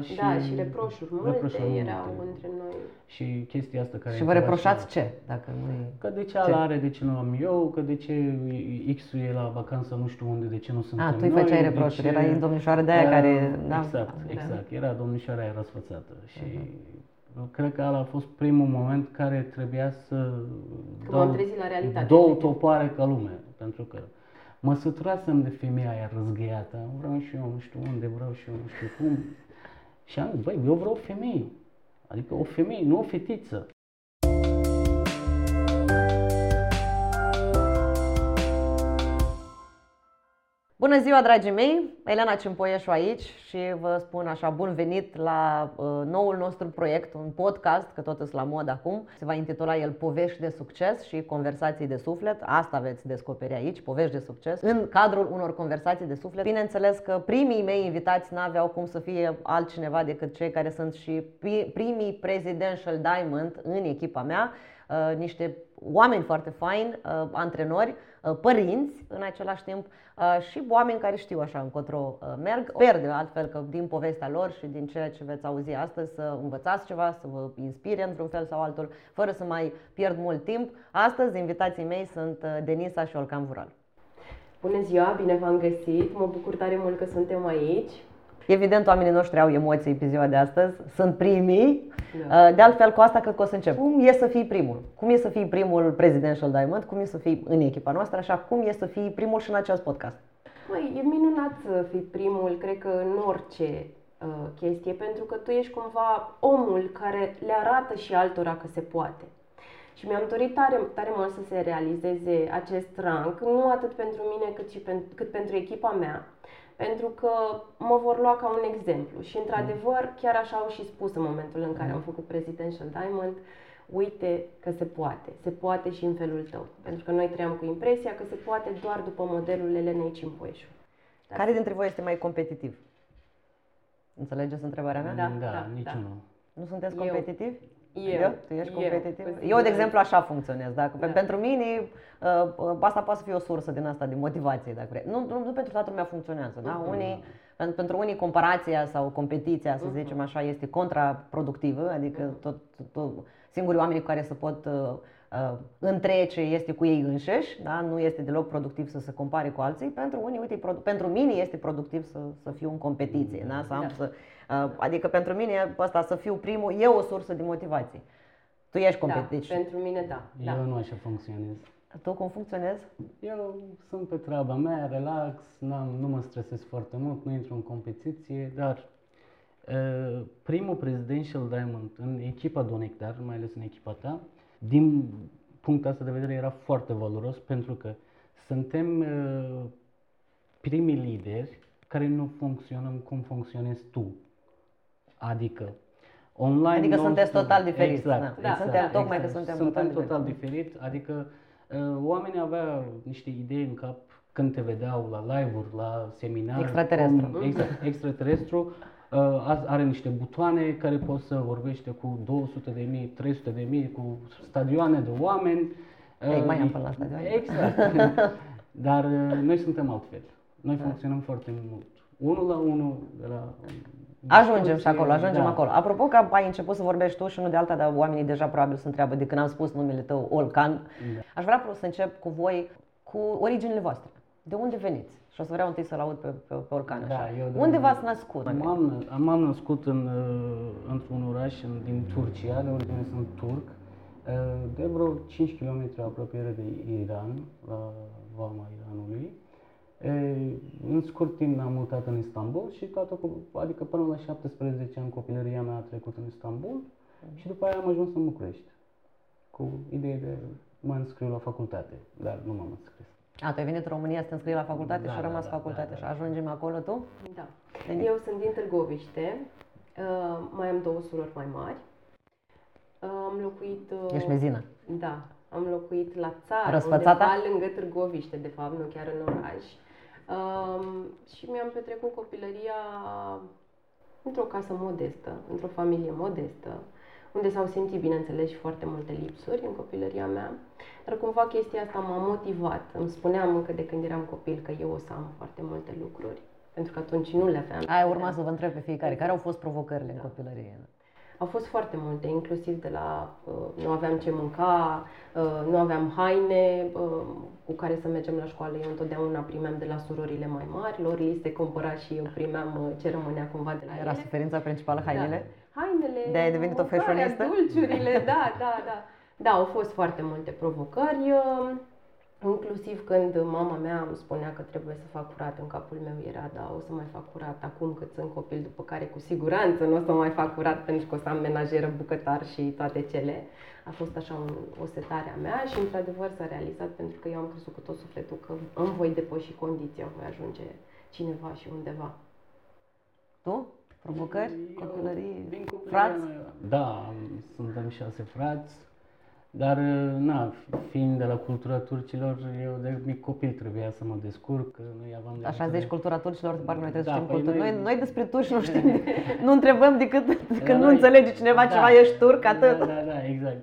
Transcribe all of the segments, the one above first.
și... Da, și reproșuri multe reproșuri erau multe. între noi. Și chestia asta care... Și vă era reproșați și- ce? Dacă nu e... Că de ce ala are, de ce nu am eu, că de ce X-ul e la vacanță nu știu unde, de ce nu suntem A, tu îi noi, făceai de reproșuri, ce- erai domnișoară de aia Da, care... Da? Exact, Da. exact. Era domnișoara aia răsfățată și cred că ăla a fost primul moment care trebuia să Că m-am trezit la realitate. două topoare ca lume, pentru că mă săturasem de femeia aia răzgăiată, vreau și eu nu știu unde, vreau și eu nu știu cum. Și am zis, băi, eu vreau femei, adică o femeie, nu o fetiță. Bună ziua, dragii mei! Elena Cimpoieșu aici și vă spun așa, bun venit la uh, noul nostru proiect, un podcast, că tot îs la mod acum. Se va intitula el Povești de succes și conversații de suflet. Asta veți descoperi aici, povești de succes, în cadrul unor conversații de suflet. Bineînțeles că primii mei invitați n-aveau cum să fie altcineva decât cei care sunt și pri- primii Presidential Diamond în echipa mea, uh, niște oameni foarte faini, uh, antrenori, uh, părinți în același timp uh, și oameni care știu așa încotro uh, merg. Sper de altfel că din povestea lor și din ceea ce veți auzi astăzi să învățați ceva, să vă inspire într-un fel sau altul, fără să mai pierd mult timp. Astăzi invitații mei sunt uh, Denisa și Olcan Vural. Bună ziua, bine v-am găsit. Mă bucur tare mult că suntem aici. Evident, oamenii noștri au emoții pe ziua de astăzi, sunt primii. Da. Uh, De altfel, cu asta cred că o să încep. Cum e să fii primul? Cum e să fii primul Presidential Diamond? Cum e să fii în echipa noastră? Așa, cum e să fii primul și în acest podcast? Măi, e minunat să fii primul, cred că în orice uh, chestie, pentru că tu ești cumva omul care le arată și altora că se poate. Și mi-am dorit tare, tare mult să se realizeze acest rang, nu atât pentru mine cât, și pen, cât pentru echipa mea, pentru că mă vor lua ca un exemplu. Și într-adevăr, chiar așa au și spus în momentul în care am făcut Presidential Diamond, uite că se poate, se poate și în felul tău. Pentru că noi trăiam cu impresia că se poate doar după modelul Elenei Cimpoeșu. Da. Care dintre voi este mai competitiv? Înțelegeți întrebarea mea? Da, da, da, niciunul. Nu sunteți Eu. Competitivi? Eu. Tu ești Eu, competitiv? cu Eu, de siguranță. exemplu, așa funcționez. Dacă Da. Pentru mine, uh, uh, asta poate să fie o sursă din asta de motivație, dacă vrei. Nu, nu, nu pentru toată lumea funcționează. Da? Unii, pentru, pentru unii, comparația sau competiția, să zicem așa, este contraproductivă, adică tot, tot, singurii oameni cu care se pot uh, uh, întrece este cu ei înșiși, da? nu este deloc productiv să se compare cu alții. Pentru unii, uite, e produ- pentru mine este productiv să, să fiu în competiție, da? Să am, Da. să, uh, adică pentru mine ăsta să fiu primul e o sursă de motivație. Tu ești Da, competitiv. pentru mine da. da. Eu nu așa funcționez. Tu cum funcționezi? Eu sunt pe treaba mea, relax, n-am, nu mă stresez foarte mult, nu intru în competiție, dar uh, primul Presidential Diamond în echipa Donectar, mai ales în echipa ta, din punctul ăsta de vedere era foarte valoros pentru că suntem uh, primii lideri care nu funcționăm cum funcționezi tu. Adică online Adică nu- sunteți total diferiți, Exact, da. exact, Suntem- tocmai că exact. suntem suntem total total diferit. Adică uh, oamenii aveau niște idei în cap când te vedeau la live-uri, la seminare. Extraterestru. Cum, exact, extraterestru. Uh, a- are niște butoane care poți să vorbește cu 200 de mii, 300 de mii, cu stadioane de oameni. Ei, Uh, mai am până la stadioane. Exact. Dar uh, noi suntem altfel. Noi funcționăm foarte mult. Unul la unul, de la Ajungem și discuție, acolo, ajungem da. acolo. Apropo că ai început să vorbești tu și nu de alta, dar oamenii deja probabil se întreabă de când am spus numele tău, Olcan. Da. Aș vrea să încep cu voi, cu originile voastre. De unde veniți? Și o să vreau întâi să-l aud pe, pe, pe Olcan Da, așa. eu de- unde v-ați născut? M-am, m-am născut în, uh, într-un oraș în, din Turcia, de origine sunt turc, uh, de vreo 5 km apropiere de Iran, la vama Iranului. Uh, În scurt timp am mutat în Istanbul și toată, cu- adică până la 17 ani copilăria mea a trecut în Istanbul și după aia am ajuns în București cu ideea de mă înscriu la facultate, dar nu m-am înscris. A, tu ai venit în România să te înscrii la facultate Da, și a da, rămas da, facultate da, și da. ajungem acolo tu? Da. Bine. Eu sunt din Târgoviște, uh, mai am două surori mai mari. Uh, am locuit... uh, Ești mezină. Da, am locuit la țară, Răsfățată? undeva lângă Târgoviște, de fapt, nu chiar în oraș. Um, și mi-am petrecut copilăria într-o casă modestă, într-o familie modestă, unde s-au simțit, bineînțeles, și foarte multe lipsuri în copilăria mea. Dar cumva chestia asta m-a motivat. Îmi spuneam încă de când eram copil că eu o să am foarte multe lucruri. pentru că atunci nu le aveam. Aia urma să vă întreb pe fiecare. Care au fost provocările în copilărie? Au fost foarte multe, inclusiv de la uh, nu aveam ce mânca, uh, nu aveam haine uh, cu care să mergem la școală. Eu întotdeauna primeam de la surorile mai mari, lor li se cumpăra și eu primeam uh, ce rămânea cumva de la Era ele. suferința principală, hainele? Da. Hainele, De-aia ai devenit o mâncarea, fashionistă? dulciurile, da, da, da. Da, au fost foarte multe provocări, uh, inclusiv când mama mea îmi spunea că trebuie să fac curat în capul meu, era, da, o să mai fac curat acum cât sunt copil, după care cu siguranță nu o să mai fac curat pentru că o să am menajeră, bucătar și toate cele. A fost așa un, o setare a mea și într-adevăr s-a realizat pentru că eu am crezut cu tot sufletul că îmi voi depăși condiția, voi ajunge cineva și undeva. Tu? Provocări? Eu, Copilărie? din copilăria Frați? mea, Da, am- suntem șase frați, dar na, fiind de la cultura turcilor, eu de mic copil trebuia să mă descurc, noi aveam de Așa zici cultura turcilor, de parcă noi trebuie Da, să știm păi cultura. noi- Noi, noi despre turci nu știm, nu întrebăm decât când nu noi- înțelege cineva Da. ceva, ești turc, atât. Da, da, da, exact.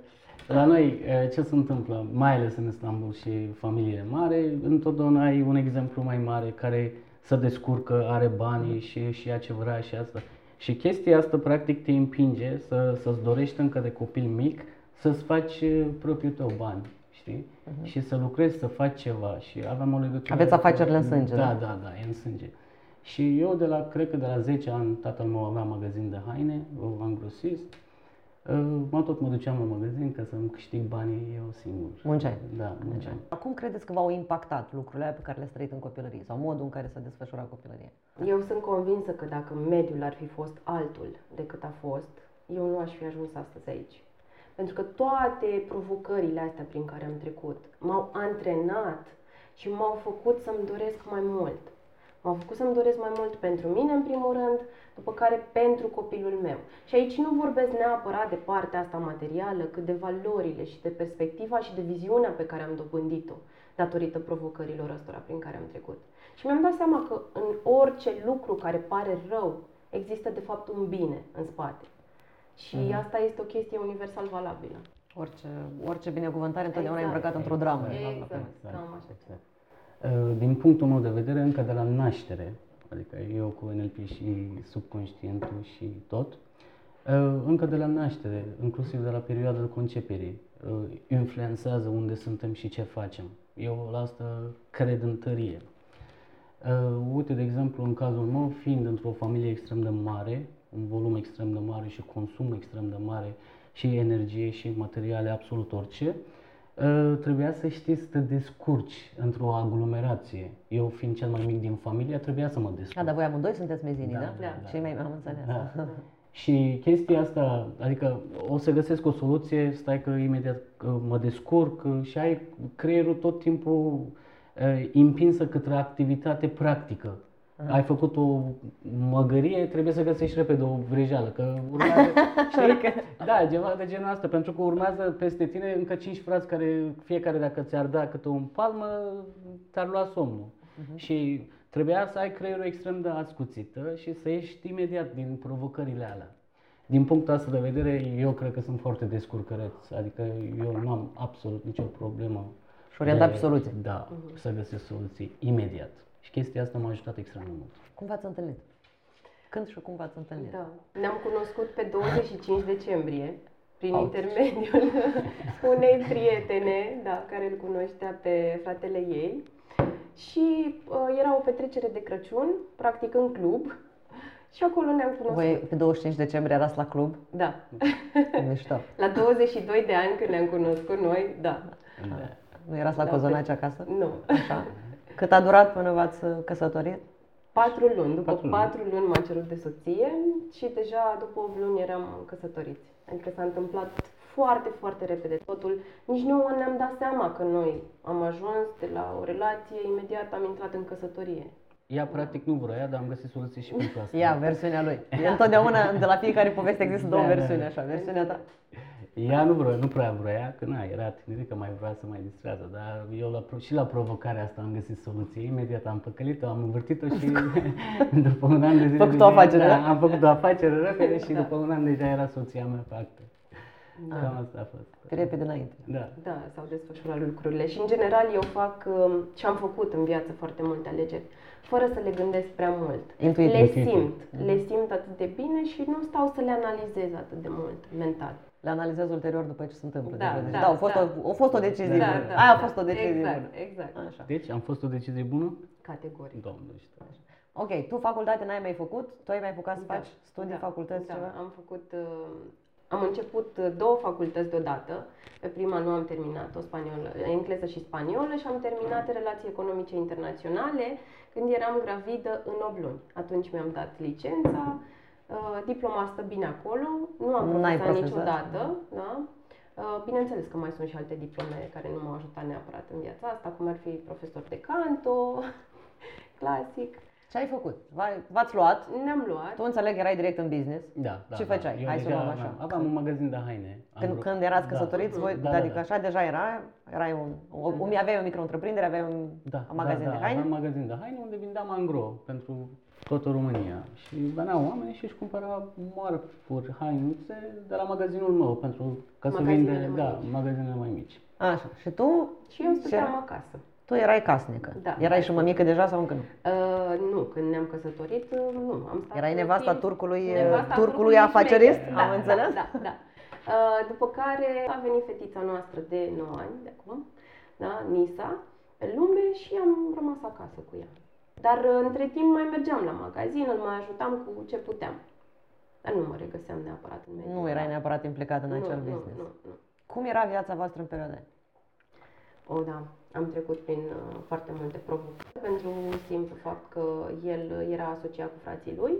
La noi, eh, ce se întâmplă, mai ales în Istanbul și familie mare, întotdeauna ai un exemplu mai mare care se descurcă, are banii și, și ia ce vrea și asta. Și chestia asta, practic, te împinge să, să-ți dorești încă de copil mic să-ți faci eh, propriul tău bani, știi? Și să lucrezi, să faci ceva și aveam o legătură... Aveți afacerile în sânge, da? da? Da, da, e în sânge. Și eu de la, cred că de la 10 ani, tatăl meu avea magazin de haine, am grosist. Uh, Mă tot mă duceam la magazin ca să-mi câștig banii eu singur. Munceai. Da, munceam. Acum credeți că v-au impactat lucrurile alea pe care le-ați trăit în copilărie sau modul în care s-a desfășurat copilăria? Eu sunt convinsă că dacă mediul ar fi fost altul decât a fost, eu nu aș fi ajuns astăzi aici. Pentru că toate provocările astea prin care am trecut m-au antrenat și m-au făcut să-mi doresc mai mult. M-au făcut să-mi doresc mai mult pentru mine, în primul rând, după care pentru copilul meu. Și aici nu vorbesc neapărat de partea asta materială, cât de valorile și de perspectiva și de viziunea pe care am dobândit-o datorită provocărilor ăstora prin care am trecut. Și mi-am dat seama că în orice lucru care pare rău, există de fapt un bine în spate. Și asta este o chestie universal valabilă. Orice, orice binecuvântare întotdeauna Exact. e îmbrăcat într-o dramă. Exact, cam așa. exact. Uh, Din punctul meu de vedere, încă de la naștere, adică eu cu NLP și subconștientul și tot, uh, încă de la naștere, inclusiv de la perioada conceperii, uh, influențează unde suntem și ce facem. Eu la asta cred în tărie. Uh, uite, de exemplu, în cazul meu, fiind într-o familie extrem de mare, un volum extrem de mare și consum extrem de mare și energie și materiale, absolut orice, uh, trebuia să știi să te descurci într-o aglomerație. Eu, fiind cel mai mic din familie, trebuia să mă descurc. A, dar voi amândoi sunteți mezinii, da? Da, da, da. Cei mai am înțeles. Da. Și chestia asta, adică o să găsesc o soluție, stai că imediat uh, mă descurc uh, și ai creierul tot timpul uh, împinsă către activitate practică. Ai făcut o măgărie, trebuie să găsești repede o vrejeală, că urmează, știi? Da, ceva de genul asta, pentru că urmează peste tine încă cinci frați care fiecare dacă ți-ar da câte un palmă, ți-ar lua somnul. Și trebuia să ai creierul extrem de ascuțită și să ieși imediat din provocările alea. Din punctul ăsta de vedere, eu cred că sunt foarte descurcăreț, adică eu nu am absolut nicio problemă. Și orientat de- pe soluție. Da, să găsesc soluții imediat. Și chestia asta m-a ajutat extrem de mult. Cum v-ați întâlnit? Când și cum v-ați întâlnit? Da. Ne-am cunoscut pe 25 decembrie prin Ouch. intermediul unei prietene, da, care îl cunoștea pe fratele ei. Și uh, era o petrecere de Crăciun, practic în club. Și acolo ne-am cunoscut. Voi pe 25 decembrie erați la club? Da. Mișto. La 22 de ani când ne-am cunoscut noi, da. Da. Nu erați la Da, cozonaci acasă? Nu. Așa. Cât a durat până v-ați uh, căsătorit? Patru luni. După Patru patru, luni. luni m-a cerut de soție și deja după 8 luni eram căsătoriți. Adică s-a întâmplat foarte, foarte repede totul. Nici nu ne-am dat seama că noi am ajuns de la o relație, imediat am intrat în căsătorie. Ea practic nu vrea, dar am găsit soluții și pentru asta. Ia, versiunea lui. E întotdeauna, de la fiecare poveste există două Da, da, versiuni, da. așa. Versiunea ta. Ea nu, vrea, nu prea vrea, că na, era tinerică, mai vrea să mai distrează, dar eu la, pro- și la provocarea asta am găsit soluție. Imediat am păcălit-o, am învârtit-o și după un an de zile... Făcut o deja- afacere, da, da? am făcut o afacere repede și după un an deja era soția mea pe acte. Da. Cam asta a fost. Repede înainte. Da. Da, s-au desfășurat lucrurile și în general eu fac um, și am făcut în viață foarte multe alegeri fără să le gândesc prea mult. Intuitiv. Le simt, le simt atât de bine și nu stau să le analizez atât de mult mental. Le analizez ulterior după ce se întâmplă. Da, Deci, da, da, a fost, da. o, a fost o decizie Da, bună. da, Aia a da. fost o decizie exact, bună. Exact, Așa. Deci am fost o decizie bună? Categoric. Doamne, știu. Ok, tu facultate n-ai mai făcut? Tu ai mai apucat să Da, faci studii, da, facultăți, da, ceva? am făcut, uh, am început uh, două facultăți deodată. Pe prima nu am terminat-o, spaniolă, engleză și spaniolă și am terminat relații economice internaționale când eram gravidă în 8 luni. Atunci mi-am dat licența, uh, diploma stă bine acolo, nu am N-ai profesat profesat. niciodată, da? Uh, Bineînțeles că mai sunt și alte diplome care nu m-au ajutat neapărat în viața asta, cum ar fi profesor de canto, clasic. Ce ai făcut? V- V-ați luat? Ne-am luat. Tu înțeleg, erai direct în business. Da, da. Ce da. făceai? Eu Hai să deja luăm așa. aveam- Aveam un magazin de haine. Am Când, vrut- când erați da. căsătoriți, voi, Da, da, adică da. așa deja era, erai un, o, un, aveai o micro-întreprindere, aveai un Da, magazin da, de da, haine? Aveam magazin de haine unde vindeam angro pentru toată România. Și veneau oameni și își cumpăra mărfuri, hainuțe de la magazinul meu pentru ca să Magazinele vinde, mai da, mici. magazinele mai mici. Așa. Și tu, Și eu stăteam Ce? acasă. tu erai casnică. Da. Erai și mămică deja sau încă nu? Uh, nu, când ne-am căsătorit, uh, nu. Am stat Erai un nevasta timp- turcului, nevasta turcului afacerist? șmecher. Am da, înțeles? Da, da, da. Uh, după care a venit fetița noastră de 9 ani, de acum, da, Nisa, pe lume și am rămas acasă cu ea. Dar uh, între timp mai mergeam la magazin, îl mai ajutam cu ce puteam. Dar nu mă regăseam neapărat în mediul Nu erai ăla. neapărat implicat în nu, acel nu, business. Nu, nu. Cum era viața voastră în perioada aia? O, da, am trecut prin uh, foarte multe provocări pentru simplu fapt că el uh, era asociat cu frații lui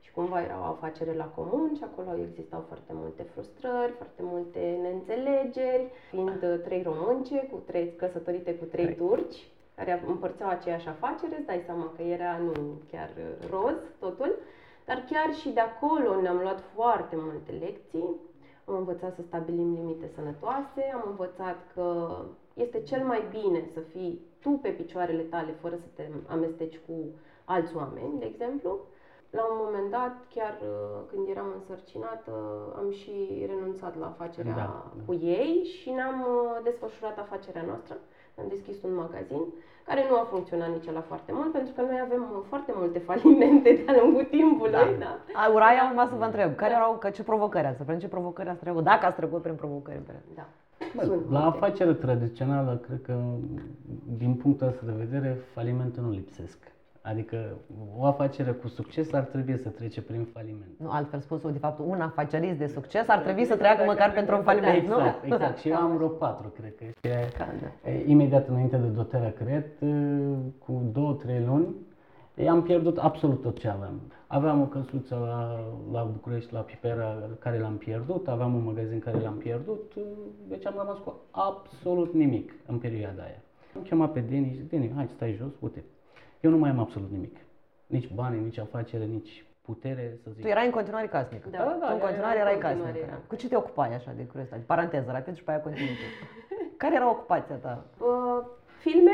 și cumva era o afacere la comun și acolo existau foarte multe frustrări, foarte multe neînțelegeri, fiind uh, trei românce, cu trei, căsătorite cu trei Trei. turci, care împărțeau aceeași afacere, îți dai seama că era nu chiar uh, roz totul, dar chiar și de acolo ne-am luat foarte multe lecții. Am învățat să stabilim limite sănătoase, am învățat că este cel mai bine să fii tu pe picioarele tale fără să te amesteci cu alți oameni, de exemplu. La un moment dat, chiar uh, când eram însărcinată, am și renunțat la afacerea Da, da. cu ei și ne-am uh, desfășurat afacerea noastră. Am deschis un magazin care nu a funcționat nici la foarte mult, pentru că noi avem uh, foarte multe falimente de-a lungul timpului. Da. Da. A, Uraia, am urmat să vă întreb, care Da. erau, că ce provocări ați prin ce provocări ați trecut, dacă ați trecut prin provocări în perioada da. Bă, Sunt la multe. afacere tradițională, cred că, din punctul ăsta de vedere, falimente nu lipsesc. Adică o afacere cu succes ar trebui să trece prin faliment. Nu, altfel spus, de fapt, un afacerist de succes ar trebui să treacă măcar pentru un faliment, nu? Exact, exact. Da, și eu da. am vreo patru, cred că. Și, Ca- da. e, imediat înainte de dotarea cred, e, cu două, trei luni, e, am pierdut absolut tot ce aveam. Aveam o căsuță la, la București, la Pipera, care l-am pierdut, aveam un magazin care l-am pierdut, e, deci am rămas cu absolut nimic în perioada aia. Am chemat pe Deni și zic, Deni, hai stai jos, uite, eu nu mai am absolut nimic. Nici bani, nici afacere, nici putere, să zic. Tu erai în continuare casnică. Da, Da, da, tu în era- continuare era erai în continuare, casnică. era. Cu ce te ocupai așa de curiozitate? Paranteză, rapid și pe aia continui tu. Care era ocupația ta? Uh, filme,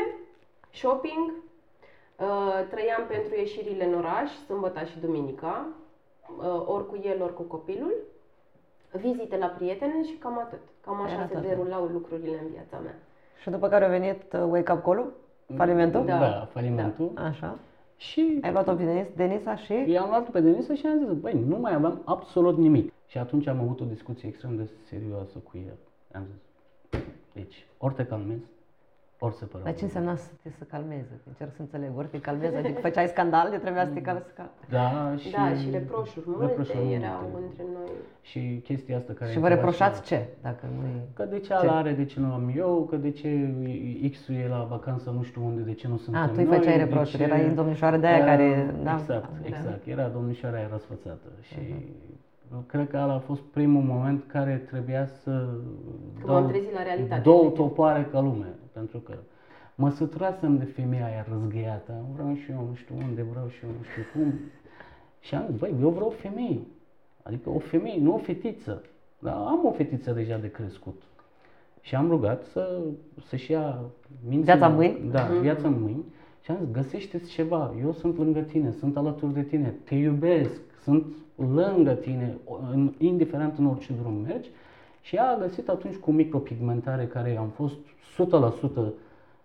shopping, uh, trăiam pentru ieșirile în oraș, sâmbătă și duminica, uh, ori cu el, ori cu copilul, vizite la prietene și cam atât. Cam așa Era se tot. derulau lucrurile în viața mea. Și după care a venit uh, wake-up call-ul? Falimentul? Da. Da, falimentul. Așa. Și Ai luat-o pe Denis, Denisa și... i am luat pe Denisa și am zis, băi, nu mai aveam absolut nimic. Și atunci am avut o discuție extrem de serioasă cu el. Am zis, deci, ori te calmezi, ori se pără. Dar ce înseamnă să te să calmeze? Încerc să înțeleg. Ori te calmezi, adică făceai scandal, de trebuia să te calmezi. Da, și, da, și reproșuri multe reproșuri erau multe. între noi. Și chestia asta care... Și vă intra reproșați și- ce? Dacă nu e... Că de ce ala are, de ce nu am eu, că de ce X-ul e la vacanță nu știu unde, de ce nu suntem A, tu îi noi, făceai de reproșuri, ce- erai în domnișoară de aia Da, care... Da? Exact, Da. exact. Era domnișoara aia răsfățată și Mhm. cred că ăla a fost primul moment care trebuia să Că m-am trezit la realitate. două topoare ca lume, pentru că mă săturasem de femeia aia răzgăiată, vreau și eu nu știu unde, vreau și eu nu știu cum. Și am zis, băi, eu vreau o femeie, adică o femeie, nu o fetiță. Dar am o fetiță deja de crescut. Și am rugat să, să-și ia mințile, Viața în mâini? Da, Mhm. viața în mâini. Și am zis, găsește-ți ceva, eu sunt lângă tine, sunt alături de tine, te iubesc, sunt lângă tine, în, indiferent în orice drum mergi. Și ea a găsit atunci cu micropigmentare care am fost 100% uh,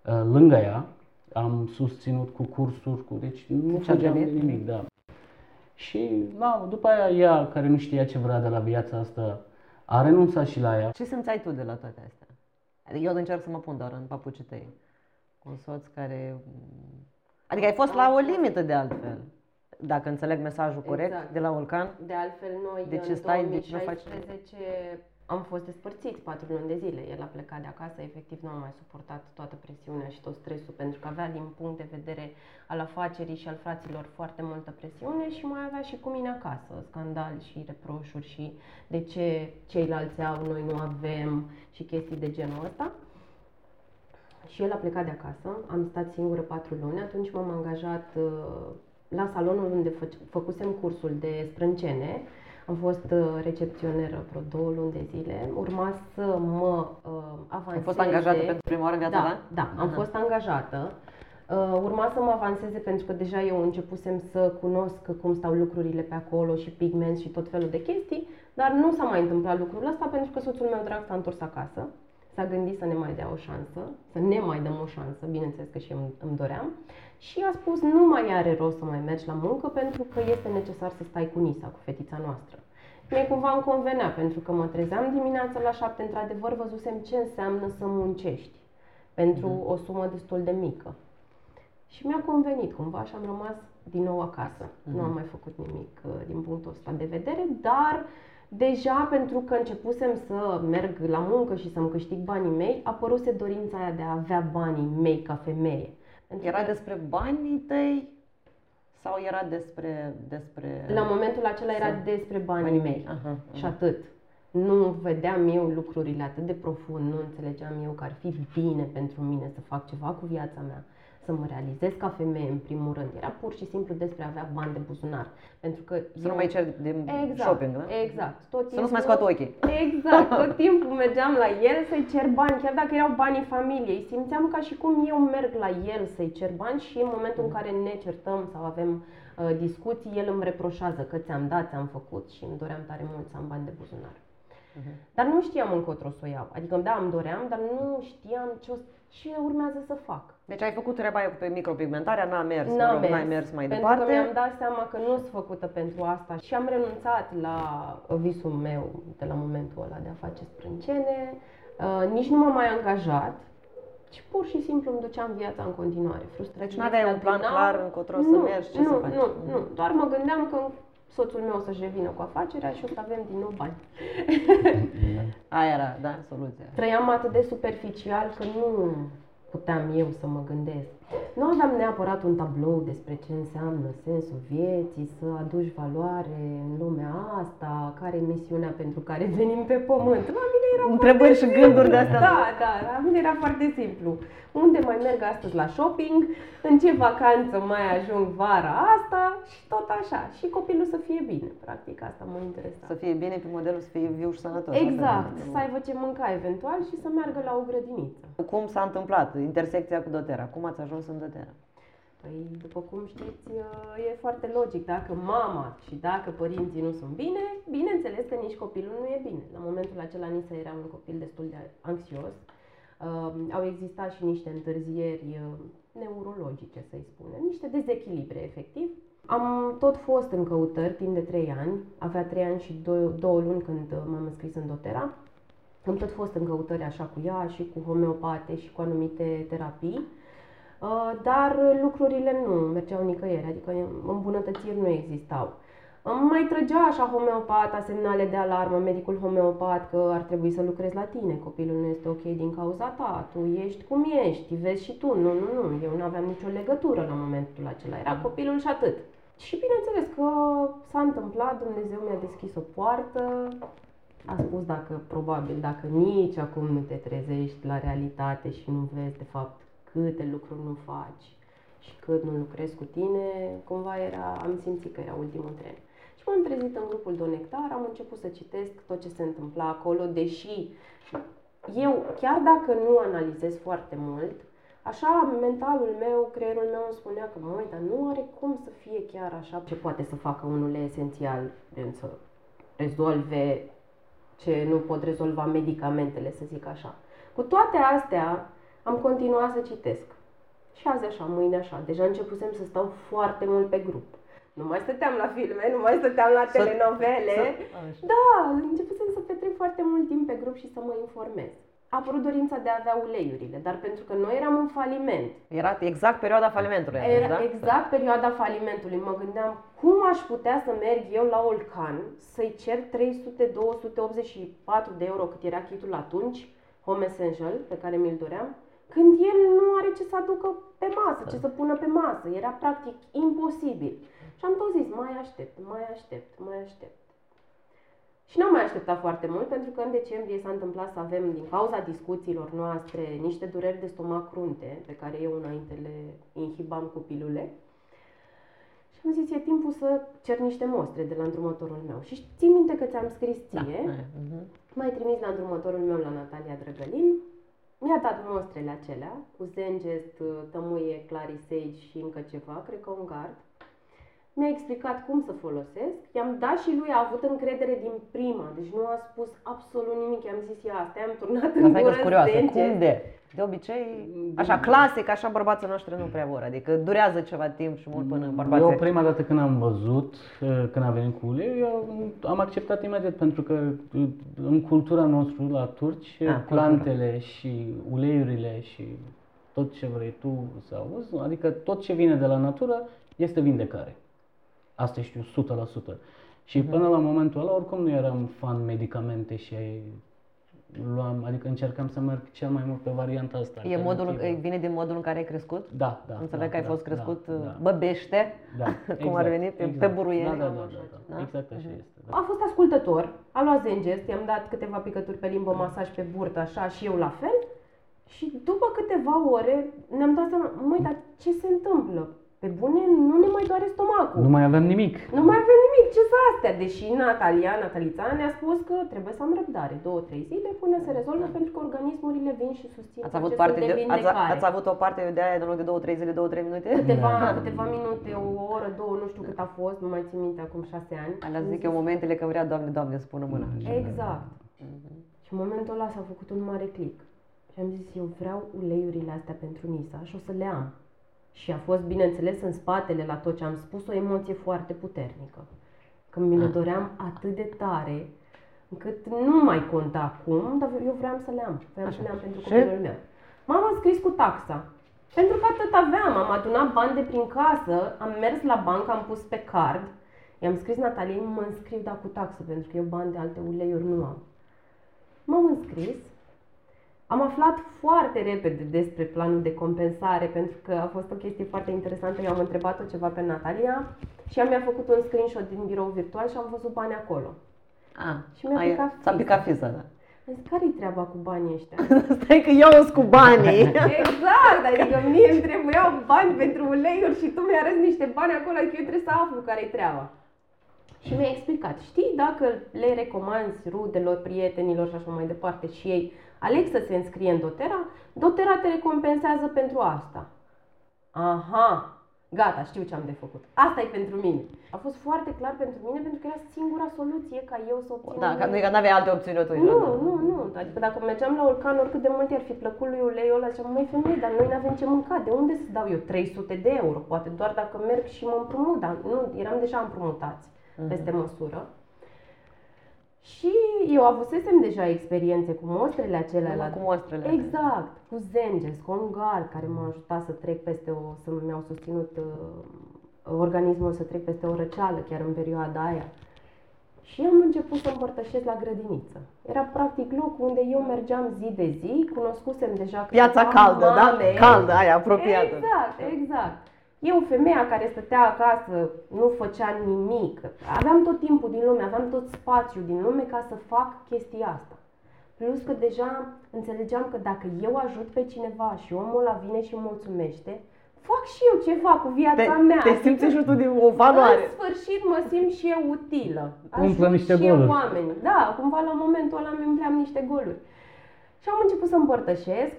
lângă ea, am susținut cu cursuri, cu, deci nu Deci a făceam de venit? nimic, da. Și na, după aia ea, care nu știa ce vrea de la viața asta, a renunțat și la ea. Ce simțeai tu de la toate astea? Adică eu încerc să mă pun doar în papucii tăi. Cu un soț care... Adică ai fost la o limită de altfel. Dacă înțeleg mesajul corect, Exact. de la Vulcan. De altfel, noi De ce în stai, de ce nu faci? 2016 am fost despărțiți patru luni de zile. El a plecat de acasă, efectiv nu am mai suportat toată presiunea și tot stresul, pentru că avea din punct de vedere al afacerii și al fraților foarte multă presiune și mai avea și cu mine acasă, scandal și reproșuri și de ce ceilalți au, noi nu avem și chestii de genul ăsta. Și el a plecat de acasă, am stat singură patru luni, atunci m-am angajat uh, la salonul unde fă- făcusem cursul de sprâncene, am fost uh, recepționeră vreo două luni de zile, urma să mă uh, avanseze. Ai fost angajată pentru prima oară în viața da, ta? Da, am Aha. fost angajată. Uh, urma să mă avanseze pentru că deja eu începusem să cunosc cum stau lucrurile pe acolo și pigmenți și tot felul de chestii, dar nu s-a mai întâmplat lucrul ăsta pentru că soțul meu drag s-a întors acasă. S-a gândit să ne mai dea o șansă, să ne mai dăm o șansă, bineînțeles că și eu îmi- îmi doream. Și a spus, nu mai are rost să mai mergi la muncă pentru că este necesar să stai cu Nisa, cu fetița noastră. Mie cumva îmi convenea, pentru că mă trezeam dimineața la șapte, într-adevăr văzusem ce înseamnă să muncești pentru o sumă destul de mică. Și mi-a convenit cumva și am rămas din nou acasă. Nu am mai făcut nimic uh, din punctul ăsta de vedere, dar deja pentru că începusem să merg la muncă și să-mi câștig banii mei, apăruse dorința aia de a avea banii mei ca femeie. Pentru Era că despre banii tăi sau era despre... despre... la momentul acela era Să- despre banii, banii mei. mei. Aha, Și aha. atât. Nu vedeam eu lucrurile atât de profund, nu înțelegeam eu că ar fi bine pentru mine să fac ceva cu viața mea, să mă realizez ca femeie în primul rând. Era pur și simplu despre a avea bani de buzunar. Pentru că Să nu mai cer din exact, shopping, da? Exact. Tot Să nu-ți mai timpul- scoată ochii. Exact, tot timpul mergeam la el să-i cer bani, chiar dacă erau banii familiei. Simțeam ca și cum eu merg la el să-i cer bani și în momentul în care ne certăm sau avem uh, discuții, el îmi reproșează că ți-am dat, ți-am făcut și îmi doream tare mult să am bani de buzunar. Dar nu știam încotro să o iau. Adică, da, îmi doream, dar nu știam ce, o, ce urmează să fac. Deci ai făcut treaba aia pe micropigmentarea, n-a mers, N-am mă rog, mers, n-ai mers mai pentru departe. că mi-am dat seama că nu sunt făcută pentru asta și am renunțat la visul meu de la momentul ăla de a face sprâncene. Uh, nici nu m-am mai angajat, ci pur și simplu îmi duceam viața în continuare. Frustrările Deci n-aveai se un plan adunau. clar încotro să nu, mergi, ce nu, să faci? Nu, nu, doar mă gândeam că soțul meu o să-și revină cu afacerea și o să avem din nou bani. Aia era, da, soluția. Trăiam atât de superficial că nu puteam eu să mă gândesc. Nu aveam neapărat un tablou despre ce înseamnă sensul vieții, să aduci valoare în lumea asta, care e misiunea pentru care venim pe pământ. La mine era Întrebări și gânduri de astea. Da, da, la mine era foarte simplu. Unde mai merg astăzi la shopping, în ce vacanță mai ajung vara asta și tot așa. Și copilul să fie bine, practic asta mă interesa. Să fie bine pe modelul, să fie viu și sănătos. Exact, Asta să aibă ce mânca eventual și să meargă la o grădiniță. Cum s-a întâmplat intersecția cu Dotera? Cum ați ajuns în Dotera? Păi, după cum știți, e foarte logic. Dacă mama și dacă părinții nu sunt bine, bineînțeles că nici copilul nu e bine. La momentul acela Nisa era un copil destul de anxios. Uh, au existat și niște întârzieri uh, neurologice, să-i spunem, niște dezechilibre, efectiv. Am tot fost în căutări timp de 3 ani, avea 3 ani și 2, două luni când uh, m-am înscris în Dotera. Am tot fost în căutări așa cu ea și cu homeopate și cu anumite terapii. Uh, dar lucrurile nu mergeau nicăieri, adică îmbunătățiri nu existau. Îmi mai trăgea așa homeopata semnale de alarmă, medicul homeopat că ar trebui să lucrezi la tine, copilul nu este ok din cauza ta, tu ești cum ești, vezi și tu, nu, nu, nu, eu nu aveam nicio legătură la momentul acela, era copilul și atât. Și bineînțeles că s-a întâmplat, Dumnezeu mi-a deschis o poartă, a spus dacă, probabil, dacă nici acum nu te trezești la realitate și nu vezi de fapt câte lucruri nu faci și cât nu lucrezi cu tine, cumva era, am simțit că era ultimul tren. Și m-am trezit în grupul Donectar, am început să citesc tot ce se întâmpla acolo, deși eu, chiar dacă nu analizez foarte mult, așa mentalul meu, creierul meu îmi spunea că, măi, dar nu are cum să fie chiar așa ce poate să facă unul esențial, de să rezolve ce nu pot rezolva medicamentele, să zic așa. Cu toate astea, am continuat să citesc. Și azi așa, mâine așa. Deja începusem să stau foarte mult pe grup. Nu mai stăteam la filme, nu mai stăteam la Să- telenovele. să- așa. Da, începusem să petrec foarte mult timp pe grup și să mă informez. A apărut dorința de a avea uleiurile, dar pentru că noi eram în faliment, Era exact perioada falimentului. atunci, era da? exact perioada falimentului. Mă gândeam cum aș putea să merg eu la Olcan să-i cer 300-284 de euro cât era kitul atunci, Home Essential, pe care mi-l doream, când el nu are ce să aducă pe masă, ce să pună pe masă. Era practic imposibil. Și am tot zis, mai aștept, mai aștept, mai aștept. Și n-am mai așteptat foarte mult pentru că în decembrie s-a întâmplat să avem, din cauza discuțiilor noastre, niște dureri de stomac crunte, pe care eu înainte le inhibam cu pilule. Și am zis, e timpul să cer niște mostre de la îndrumătorul meu. Și ții minte că ți-am scris Da. ție, aia, mhm. m-ai trimis la îndrumătorul meu, la Natalia Drăgălin, mi-a dat mostrele acelea, cu Zengest, tămâie, clarisage și încă ceva, cred că un gard. Mi-a explicat cum să folosesc, i-am dat și lui, a avut încredere din prima, deci nu a spus absolut nimic, i-am zis, ia, asta am turnat în Asta e gură că curioasă. Zengest. Cum de? De obicei, așa clasic, așa bărbații noștri nu prea vor. Adică durează ceva timp și mult până bărbații... Eu prima dată când am văzut, uh, când a venit cu ulei, eu am acceptat imediat pentru că uh, în cultura noastră la turci, Ah, uh, plantele și uleiurile și tot ce vrei tu să auzi, adică tot ce vine de la natură este vindecare. Asta știu 100%. Și Mhm. până la momentul ăla oricum nu eram fan medicamente și luam, adică încercam să merg cel mai mult pe varianta asta. E modul, alternativă. vine din modul în care ai crescut? Da, da. Înțeleg da, că ai da, fost da, crescut da, uh, da. băbește, Da, cum ar veni, pe- pe buruieni. Da, da, da, da, Da? da. Exact așa este. Da. A fost ascultător, a luat Zengest, i-am dat câteva picături pe limbă, masaj pe burtă, așa, și eu la fel. Și după câteva ore ne-am dat seama, măi, dar ce se întâmplă? Pe bune, nu ne mai doare stomacul. Nu mai aveam nimic. Nu mai avem nimic, ce să astea? Deși Natalia, Natalița ne-a spus că trebuie să am răbdare, două, trei zile până se rezolvă, pentru că organismurile vin și susțin Ați avut, procesul parte de, ați, vindecare. ați avut o parte de aia în loc de două, trei zile, două, trei minute? Câteva, câteva minute, o oră, două, nu știu cât a fost, nu mai țin minte acum șase ani. Alea zic eu momentele când vrea, Doamne, Doamne, să pună mâna. Exact. Și în momentul ăla s-a făcut un mare click. Și am zis, eu vreau uleiurile astea pentru Nisa și o să le am. Și a fost, bineînțeles, în spatele la tot ce am spus, o emoție foarte puternică. Că mi le doream atât de tare, încât nu mai conta cum, dar eu vreau să le am. Vreau să le am pentru Și? copilul meu. M-am înscris cu taxa. Pentru că atât aveam, am adunat bani de prin casă, am mers la bancă, am pus pe card, i-am scris Nataliei, mă înscriu, dar cu taxă, pentru că eu bani de alte uleiuri nu am. M-am înscris, am aflat foarte repede despre planul de compensare, pentru că a fost o chestie foarte interesantă. Eu am întrebat-o ceva pe Natalia și ea mi-a făcut un screenshot din birou virtual și am văzut bani acolo. Ah, Și mi-a aia- picat S-a fița. picat fița, da. Am zis, care-i treaba cu banii ăștia? Stai că eu sunt cu banii. exact, adică mie îmi trebuiau bani pentru uleiuri și tu mi-arăți niște bani acolo, adică eu trebuie să aflu care-i treaba. Și mi-a explicat, știi, dacă le recomanzi rudelor, prietenilor și așa mai departe și ei aleg să se înscrie în dotera, dotera te recompensează pentru asta. Aha, gata, știu ce am de făcut. Asta e pentru mine. A fost foarte clar pentru mine pentru că era singura soluție ca eu să obțin Da, un- că nu că n-aveai alte opțiuni atunci. nu, da. nu, nu. Adică dacă mergeam la Olcan, oricât de mult i-ar fi plăcut lui uleiul ăla, ziceam, măi femeie, dar noi nu avem ce mânca, de unde să dau eu 300 de euro? Poate doar dacă merg și mă împrumut, dar nu, eram deja împrumutați peste măsură. Și eu avusesem deja experiențe cu mostrele acelea. Numai la- cu mostrele. Exact, cu Zenges, cu un gard care m-a ajutat să trec peste o, să mi-au susținut uh, organismul să trec peste o răceală chiar în perioada aia. Și am început să împărtășesc la grădiniță. Era practic locul unde eu mergeam zi de zi, cunoscusem deja Piața câteva caldă, da? mame. Caldă, aia, apropiată. Exact, exact. Eu, femeia care stătea acasă, nu făcea nimic. Aveam tot timpul din lume, aveam tot spațiul din lume ca să fac chestia asta. Plus că deja înțelegeam că dacă eu ajut pe cineva și omul ăla vine și îmi mulțumește, fac și eu ceva cu viața Te, mea. te simți și tu din o valoare. În sfârșit mă simt și eu utilă. Umplă Ajut niște și eu goluri. oamenii. Da, cumva la momentul ăla mi umpleam niște goluri. Și am început să împărtășesc.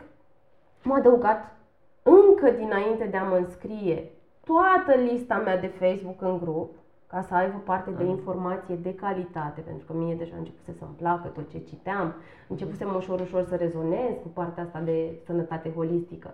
M-a adăugat încă dinainte de a mă înscrie toată lista mea de Facebook în grup, ca să aibă parte de Ah. informație de calitate, pentru că mie deja începuse să-mi placă tot ce citeam, începusem ușor, ușor să rezonez cu partea asta de sănătate holistică.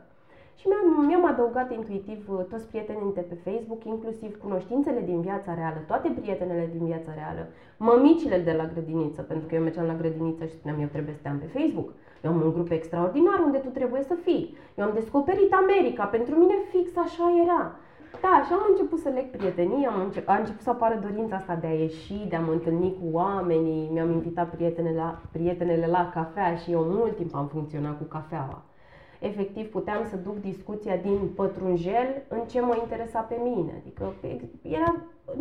Și mi-am, mi-am adăugat intuitiv uh, toți prietenii de pe Facebook, inclusiv cunoștințele din viața reală, toate prietenele din viața reală, mămicile de la grădiniță, pentru că eu mergeam la grădiniță și spuneam eu trebuie să te am pe Facebook. Eu am un grup extraordinar unde tu trebuie să fii. Eu am descoperit America, pentru mine fix așa era. Da, și am început să leg prietenii, am înce- a început să apară dorința asta de a ieși, de a mă întâlni cu oamenii, mi-am invitat prietenele la, prietenele la cafea și eu mult timp am funcționat cu cafeaua. Efectiv, puteam să duc discuția din pătrunjel în ce mă interesa pe mine. Adică ex- era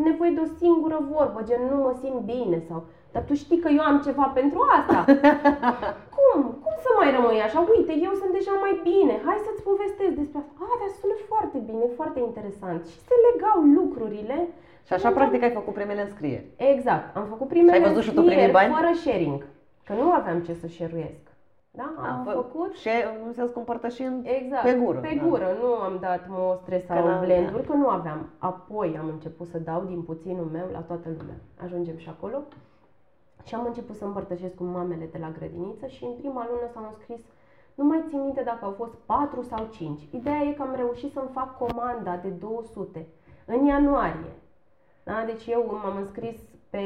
nevoie de o singură vorbă, gen nu mă simt bine sau dar tu știi că eu am ceva pentru asta. Cum? Cum să mai rămâi așa? Uite, eu sunt deja mai bine. Hai să-ți povestesc despre asta. Ah, dar sună foarte bine, foarte interesant. Și se legau lucrurile. Și așa, practic, ai făcut primele înscrieri. Exact. Am făcut primele Și ai văzut și tu înscrieri primii bani? fără sharing. Că nu aveam ce să share Da? Am fă- făcut Și în sens că împărtășind Exact. pe gură. Pe da. gură. Nu am dat mostre sau Că n-am- blenduri, că nu aveam. Apoi am început să dau din puținul meu la toată lumea. Ajungem și acolo. Și am început să împărtășesc cu mamele de la grădiniță și în prima lună s-au înscris nu mai țin minte dacă au fost 4 sau 5. Ideea e că am reușit să-mi fac comanda de 200 în ianuarie. Da? Deci eu m-am înscris pe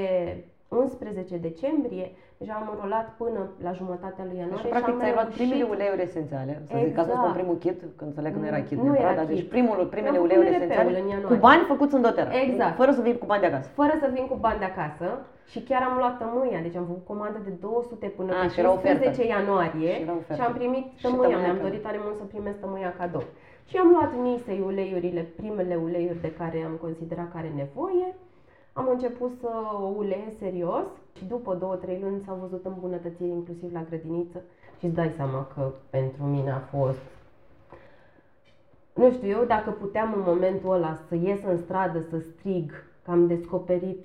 11 decembrie, deja am înrolat până la jumătatea lui ianuarie Deci, practic, am ți-ai luat reușit- primele uleiuri esențiale, să zic, ca să spun Exact. primul kit, când înțeleg că nu era kit Nu neapărat, era dar deci kit. primul, primele Am făcut uleiuri NRP-ul esențiale, în cu ianuarie. bani făcuți în doTERRA, Exact. fără să vii cu bani de acasă. fără să vin cu bani de acasă și chiar am luat tămâia, deci am făcut comandă de 200 până A, pe și era ofertă. 15 ianuarie Și era ofertă. și am primit Și tămâia, tămâia mi-am cadou. dorit tare mult să primesc tămâia cadou. Și am luat nisei uleiurile, primele uleiuri de care am considerat că are nevoie. Am început să o uleiesc serios și după 2-3 luni s-au văzut îmbunătățiri inclusiv la grădiniță și îți dai seama că pentru mine a fost nu știu, eu dacă puteam în momentul ăla să ies în stradă, să strig că am descoperit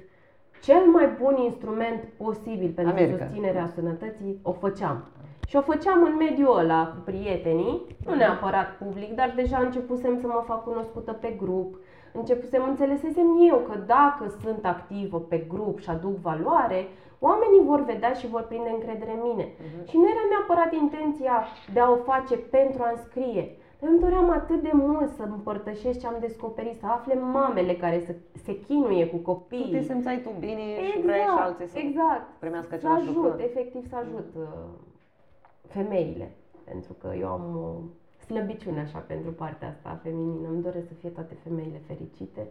cel mai bun instrument posibil pentru America. susținerea sănătății, o făceam. Și o făceam în mediul ăla cu prietenii, nu neapărat public, dar deja începusem să mă fac cunoscută pe grup, începusem, înțelesesem eu că dacă sunt activă pe grup și aduc valoare, oamenii vor vedea și vor prinde încredere în mine. Și nu era neapărat intenția de a o face pentru a înscrie, dar îmi doream atât de mult să împărtășesc ce am descoperit, să afle mamele care se, se chinuie cu Tu copiii. te simțeai tu bine și vrei și alții să exact. primească Să același ajut, lucru. efectiv să ajut uh, femeile. Pentru că eu am o slăbiciune așa pentru partea asta feminină. Îmi doresc să fie toate femeile fericite,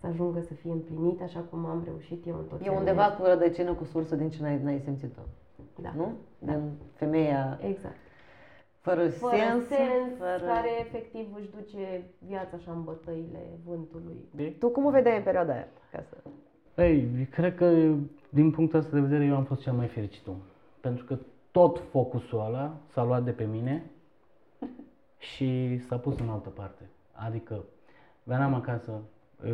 să ajungă să fie împlinite așa cum am reușit eu în tot ce E am undeva mers. cu rădăcină, cu sursă din ce n-ai, n-ai simțit-o, Da. nu? Din femeia Exact. fără, Fără sens, sens, fără... care efectiv își duce viața așa în bătăile vântului. Tu cum o vedeai în perioada aia? Ca să... Ei, cred că din punctul ăsta de vedere eu am fost cel mai fericit om. Pentru că tot focusul ăla s-a luat de pe mine și s-a pus în altă parte. Adică veneam acasă, uh,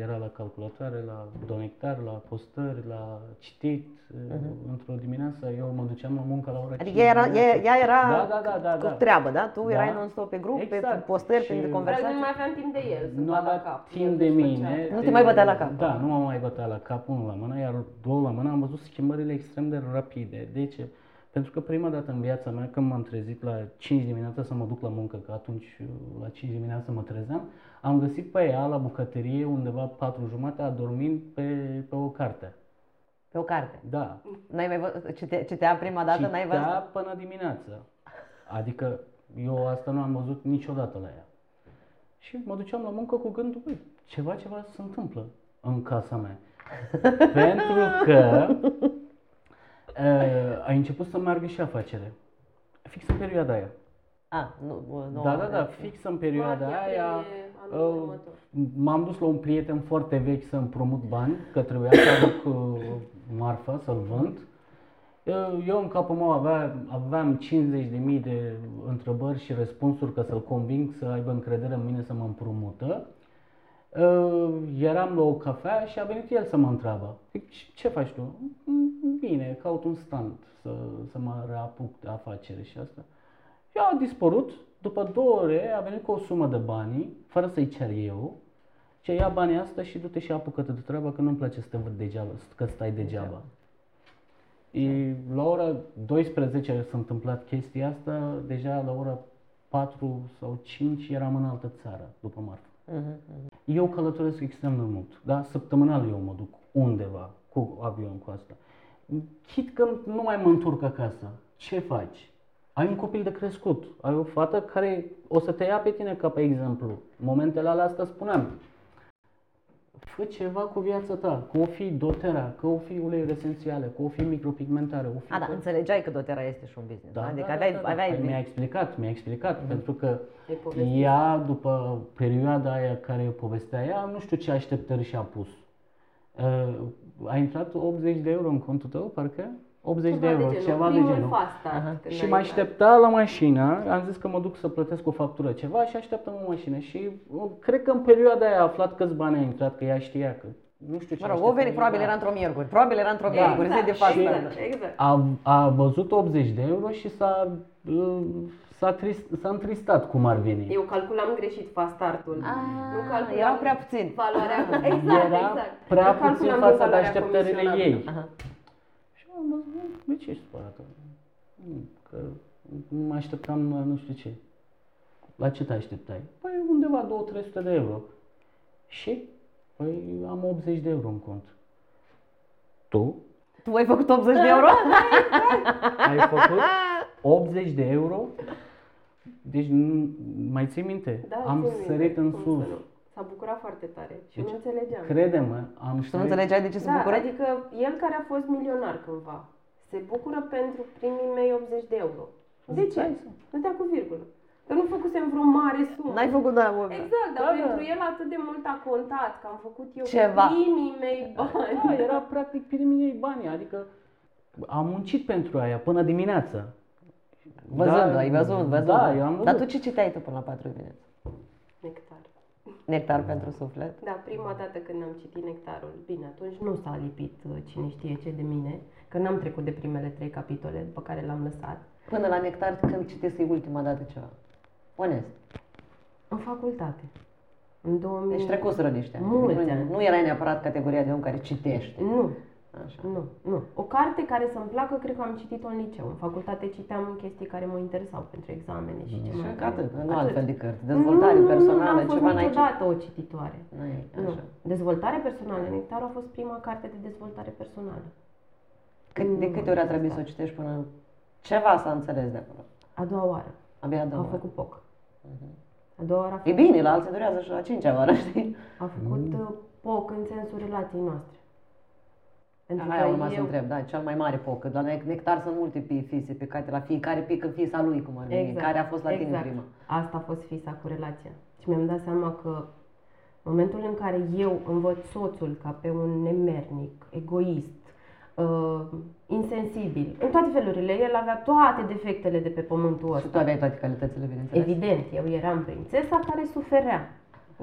era la calculatoare, la donectar, la postări, la citit. uh, Într-o dimineață eu mă duceam la muncă la ora Adică 5 ea era, dimineața. ea, ea era Da, da, da, da, cu da. treabă, da? Tu Da. erai non-stop pe grup, pe Exact. postări, Și- printre Dar conversații. nu mai aveam timp de el să Nu bată avea cap. timp El de își mine. făcea. Nu te mai bătea la cap. Da, nu m-am mai bătea la cap, unul la mână, iar două la mână am văzut schimbările extrem de rapide. De ce? Pentru că prima dată în viața mea, când m-am trezit la 5 dimineața să mă duc la muncă, că atunci la 5 dimineața mă trezeam, am găsit pe ea la bucătărie undeva patru jumate adormind pe, pe o carte. Pe o carte. Da. N-ai mai văzut, citea, citea prima dată, n-ai Citea văzut? până dimineață. Adică eu asta nu am văzut niciodată la ea. Și mă duceam la muncă cu gândul, băi, ceva, ceva se întâmplă în casa mea. Pentru că uh, a început să meargă și afacerea. Fix în perioada aia. A, nu, nu, Da, da, da, fix în perioada Martie, aia. aprilie, anul uh, următor. M-am dus la un prieten foarte vechi să împrumut bani, că trebuia să aduc uh, marfa, să-l vând. Uh, Eu în capul meu avea, aveam 50.000 de întrebări și răspunsuri ca să-l conving să aibă încredere în mine să mă împrumută. Uh, Eram la o cafea și a venit el să mă întreabă. Zic, "Ce- Ce faci tu? "Mm, Bine, caut un stand să, să mă reapuc de afacere și asta. Eu a dispărut, după două ore a venit cu o sumă de bani, fără să-i cer eu, Ce ia banii asta și du-te și apucă-te de treabă, că nu-mi place să te văd degeaba, că stai degeaba. E, la ora 12 s-a întâmplat chestia asta, deja la ora 4 sau 5 eram în altă țară, după marfă. Mhm, Eu călătoresc extrem de mult, da? Săptămânal eu mă duc undeva cu avion cu asta. Chit că nu mai mă întorc acasă, ce faci? Ai un copil de crescut, ai o fată care o să te ia pe tine ca pe exemplu. Momentele alea astea spuneam, fă ceva cu viața ta, că o fi dotera, că o fi uleiuri esențiale, că o fi micropigmentare, o fi... A, da, că- înțelegeai că doTERRA este și un business, da? da, Adică da, aveai, da, da. aveai... Păi Mi-a explicat, mi-a explicat, pentru că Ai povestit. ea, după perioada aia care povestea ea, nu știu ce așteptări și-a pus. Uh, a intrat 80 de euro în contul tău, parcă? 80 de Ceva euro, genul, ceva de primul genul. fast start, când Și ai mă intrat. aștepta la mașină, am zis că mă duc să plătesc o factură ceva și așteptăm o mașină. Și uh, cred că în perioada aia a aflat câți bani a intrat, că ea știa că nu știu ce Mă rog, o așteptări venit, probabil era. era într-o miercuri, probabil era într-o miercuri, zi de Exact, față. exact, exact. a, a văzut 80 de euro și s-a, uh, s-a, trist, s-a întristat cum ar veni. Eu calculam greșit fast start-ul. Ah, nu calculam erau prea puțini. Valoarea. Exact, Era exact. prea Nu calculam puțin din față de valoarea așteptările comisionabilă. ei. Aha. Și am zis, "Nu, de ce ești supărată? "Nu, Că mă așteptam la nu știu ce. La ce te așteptai? Păi undeva 2-300 de euro. Și? Păi am 80 de euro în cont. Tu Tu ai făcut 80 de euro? ai făcut 80 de euro? Deci nu- mai ții minte? Da, am țin minte, sărit în cum să sus. nu. S-a bucurat foarte tare și Deci, nu înțelegeam. Crede-mă, am Și tu nu sărit- înțelegeai de ce se da, bucură? adică el care a fost milionar cândva, se bucură pentru primii mei 80 de euro. De ce? Stai să- Nu dea cu virgulă. Că nu făcusem vreo mare sumă. N-ai făcut, da, mă. Exact, dar Da, da. pentru el atât de mult a contat că am făcut eu Ceva. primii mei bani. Da, era practic primii ei bani, adică am muncit pentru aia până dimineața. Văzând, Da, ai văzut, văzut. Da, eu am văzut. Dar tu ce citeai tu până la 4 dimineața? Nectar. Nectar pentru suflet? Da, prima dată când am citit Nectarul, bine, atunci nu s-a lipit uh, cine știe ce de mine, că n-am trecut de primele trei capitole după care l-am lăsat. Până la Nectar, când citesc ultima dată ceva? Onest. În facultate. În 2000... Deci trecuseră niște ani. Mulți nu, ani. nu erai neapărat categoria de om care citește. Nu, Așa. nu, nu. O carte care să-mi placă, cred că am citit-o în liceu. În facultate citeam chestii care mă interesau pentru examene și ce Și mai că atât, nu Atât. altfel de cărți. Dezvoltare nu, nu, personală, nu, n-am fost ceva n-ai citit. niciodată o cititoare. Nu e, Nu. așa. Dezvoltare personală. Nectarul a fost prima carte de dezvoltare personală. Cât, de Nu câte am ori a trebuit să o stat. citești până ceva s-a înțeles de acolo? A doua oară. Abia a A doua oară. făcut poc. A doua oară a E făcut, bine, la alții durează și la cincea oară, știi? a făcut uh, poc în sensul relației noastre. Pentru Aia că urma să eu, întreb, da, cel mai mare poc. Că La nec- nectar sunt multe pi- fise pe care la fiecare pică fisa lui, cum ar veni. Exact, Care a fost la tine exact. prima? Asta a fost fisa cu relația. Și mi-am dat seama că momentul în care eu învăț soțul ca pe un nemernic, egoist, uh, insensibil, în toate felurile, el avea toate defectele de pe pământul Și ăsta. tu aveai toate calitățile, bineînțeles. Evident, eu eram prințesa care suferea.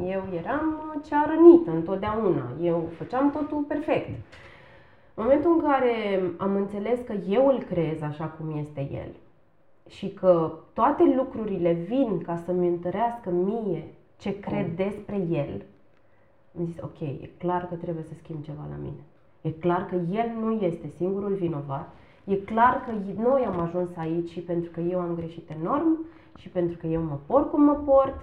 Eu eram uh, cea rănită întotdeauna. Eu făceam totul perfect. În momentul în care am înțeles că eu îl creez așa cum este el și că toate lucrurile vin ca să-mi întărească mie ce cred despre el, am zis, ok, e clar că trebuie să schimb ceva la mine. E clar că el nu este singurul vinovat. E clar că noi am ajuns aici și pentru că eu am greșit enorm și pentru că eu mă port cum mă port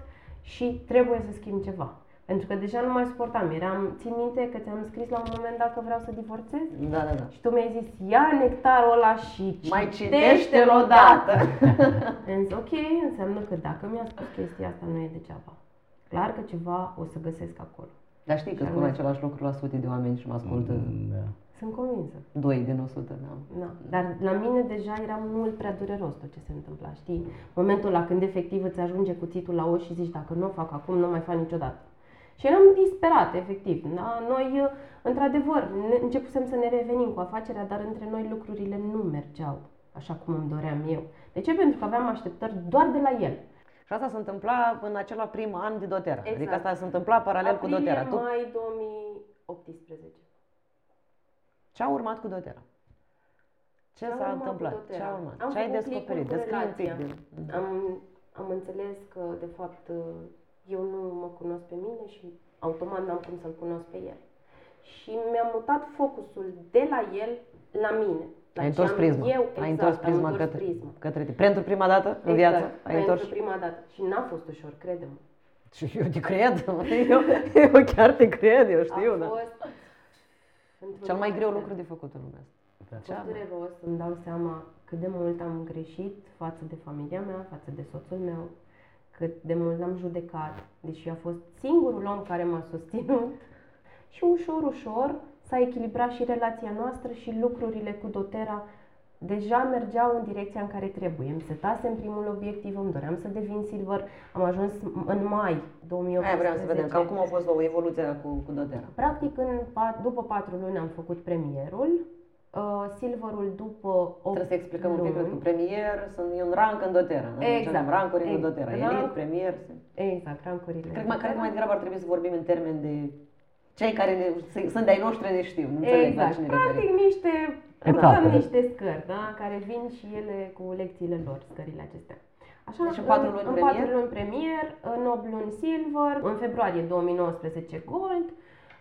și trebuie să schimb ceva. Pentru că deja nu mai suportam. Eram, țin minte că ți-am scris la un moment dat că vreau să divorțez? Da, da, da. Și tu mi-ai zis, ia nectarul ăla și Mai citește-l citește-l odată. Am zis, ok, înseamnă că dacă mi-a spus chestia asta, nu e degeaba. Clar că ceva o să găsesc acolo. Dar știi că spun același lucru la sute de oameni și mă ascultă Da. Sunt convinsă. doi din 100, da. Da. Dar la mine deja era mult prea dureros tot ce se întâmpla, știi? Momentul la când efectiv îți ajunge cuțitul la ochi și zici, dacă nu o fac acum, nu o mai fac niciodată. Și eram disperat, efectiv. Da? Noi, într-adevăr, ne- începusem să ne revenim cu afacerea, dar între noi lucrurile nu mergeau așa cum îmi doream eu. De ce? Pentru că aveam așteptări doar de la el. Și asta se întâmpla în acela prim an de doTERRA. Exact. Adică asta se întâmpla paralel cu Aprilie, doTERRA. Tu, mai 2018. ce a urmat cu doTERRA? Ce Ce a s-a urmat cu întâmplat? Ce doTERRA? a urmat? Am Ce ai făcut descoperit? click-ul cu Descrie un pic relația. din... Am, am înțeles că, de fapt, eu nu mă cunosc pe mine și Automat n-am cum să-l cunosc pe el. Și mi-am mutat focusul de la el la mine. La Ai ce întors am prisma. Eu, ai exact, întors am prisma întors către, prisma. către tine. Pentru prima dată în Exact, viață ai pentru întors. prima dată. Și n-a fost ușor, crede-mă. Și eu te cred. Eu, eu chiar te cred, eu știu, a da. fost într-un Cel mai greu fel. lucru de făcut în lumea asta. Da. A fost dureros, îmi dau seama cât de mult am greșit față de familia mea, față de soțul meu, cât de mult l-am judecat, deși a fost singurul om care m-a susținut. Și ușor, ușor s-a echilibrat și relația noastră și lucrurile cu Dotera deja mergeau în direcția în care trebuie. Îmi setasem primul obiectiv, îmi doream să devin silver, am ajuns în mai 2018. Aia vreau să vedem, cam cum a fost o evoluția cu, cu Dotera. Practic, în, pat- după patru luni am făcut premierul, uh, silverul după 8 Trebuie să explicăm un pic, luni. cred că premier sunt, e un rank în Dotera. Da? Deci Exact. avem rancuri în Exact. Dotera. Rank. Elite, premier. Exact, rancurile. Cred că, mai, cred că mai degrabă ar trebui să vorbim în termen de cei care ne, s- sunt de-ai noștri ne știu. Nu înțeleg la Exact, cine practic referim. niște, Etape. urcăm niște scări, da? care vin și ele cu lecțiile lor, scările acestea. Așa, Deci în patru luni în premier? patru luni premier, în 8 luni silver, în februarie 2019 gold,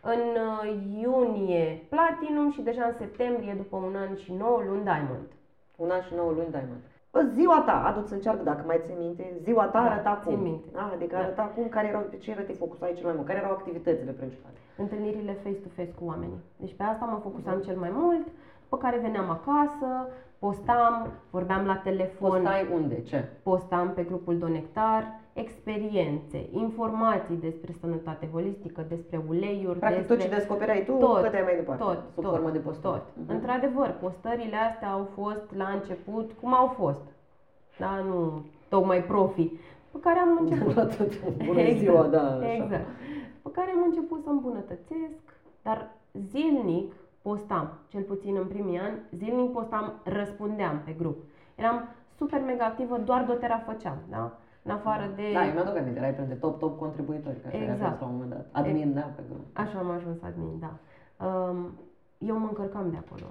în uh, iunie platinum și deja în septembrie, după un an și 9 luni diamond. Un an și 9 luni diamond. Bă, ziua ta, adu-ți încearcă dacă mai ții minte, ziua ta Da, arăta țin cum? minte. Da, adică Da. arăta cum, care erau, pe ce era te focusai cel mai mult, care erau activitățile principale? întâlnirile face-to-face cu oamenii. Deci pe asta mă focusam cel mai mult, după care veneam acasă, postam, vorbeam la telefon, Postai unde, ce? postam pe grupul Donectar, experiențe, informații despre sănătate holistică, despre uleiuri, Practic tot despre ce descoperai tu, tot, cădeai mai departe, tot, sub tot, formă de postări. tot. Mhm. Într-adevăr, postările astea au fost la început cum au fost. Da, nu tocmai profi. Pe care am început. La tot. Bună ziua, da. Așa. Exact. Pe care am început să îmbunătățesc, dar zilnic postam, cel puțin în primii ani, zilnic postam, răspundeam pe grup. Eram super mega activă, doar dotera făceam, da? În afară de... Da, eu mi-aduc aminte, erai printre top, top contribuitori, că așa Exact. exact. la un moment dat. Admin, da, pe grup. Așa am ajuns admin, da. Um, eu mă încărcam de acolo.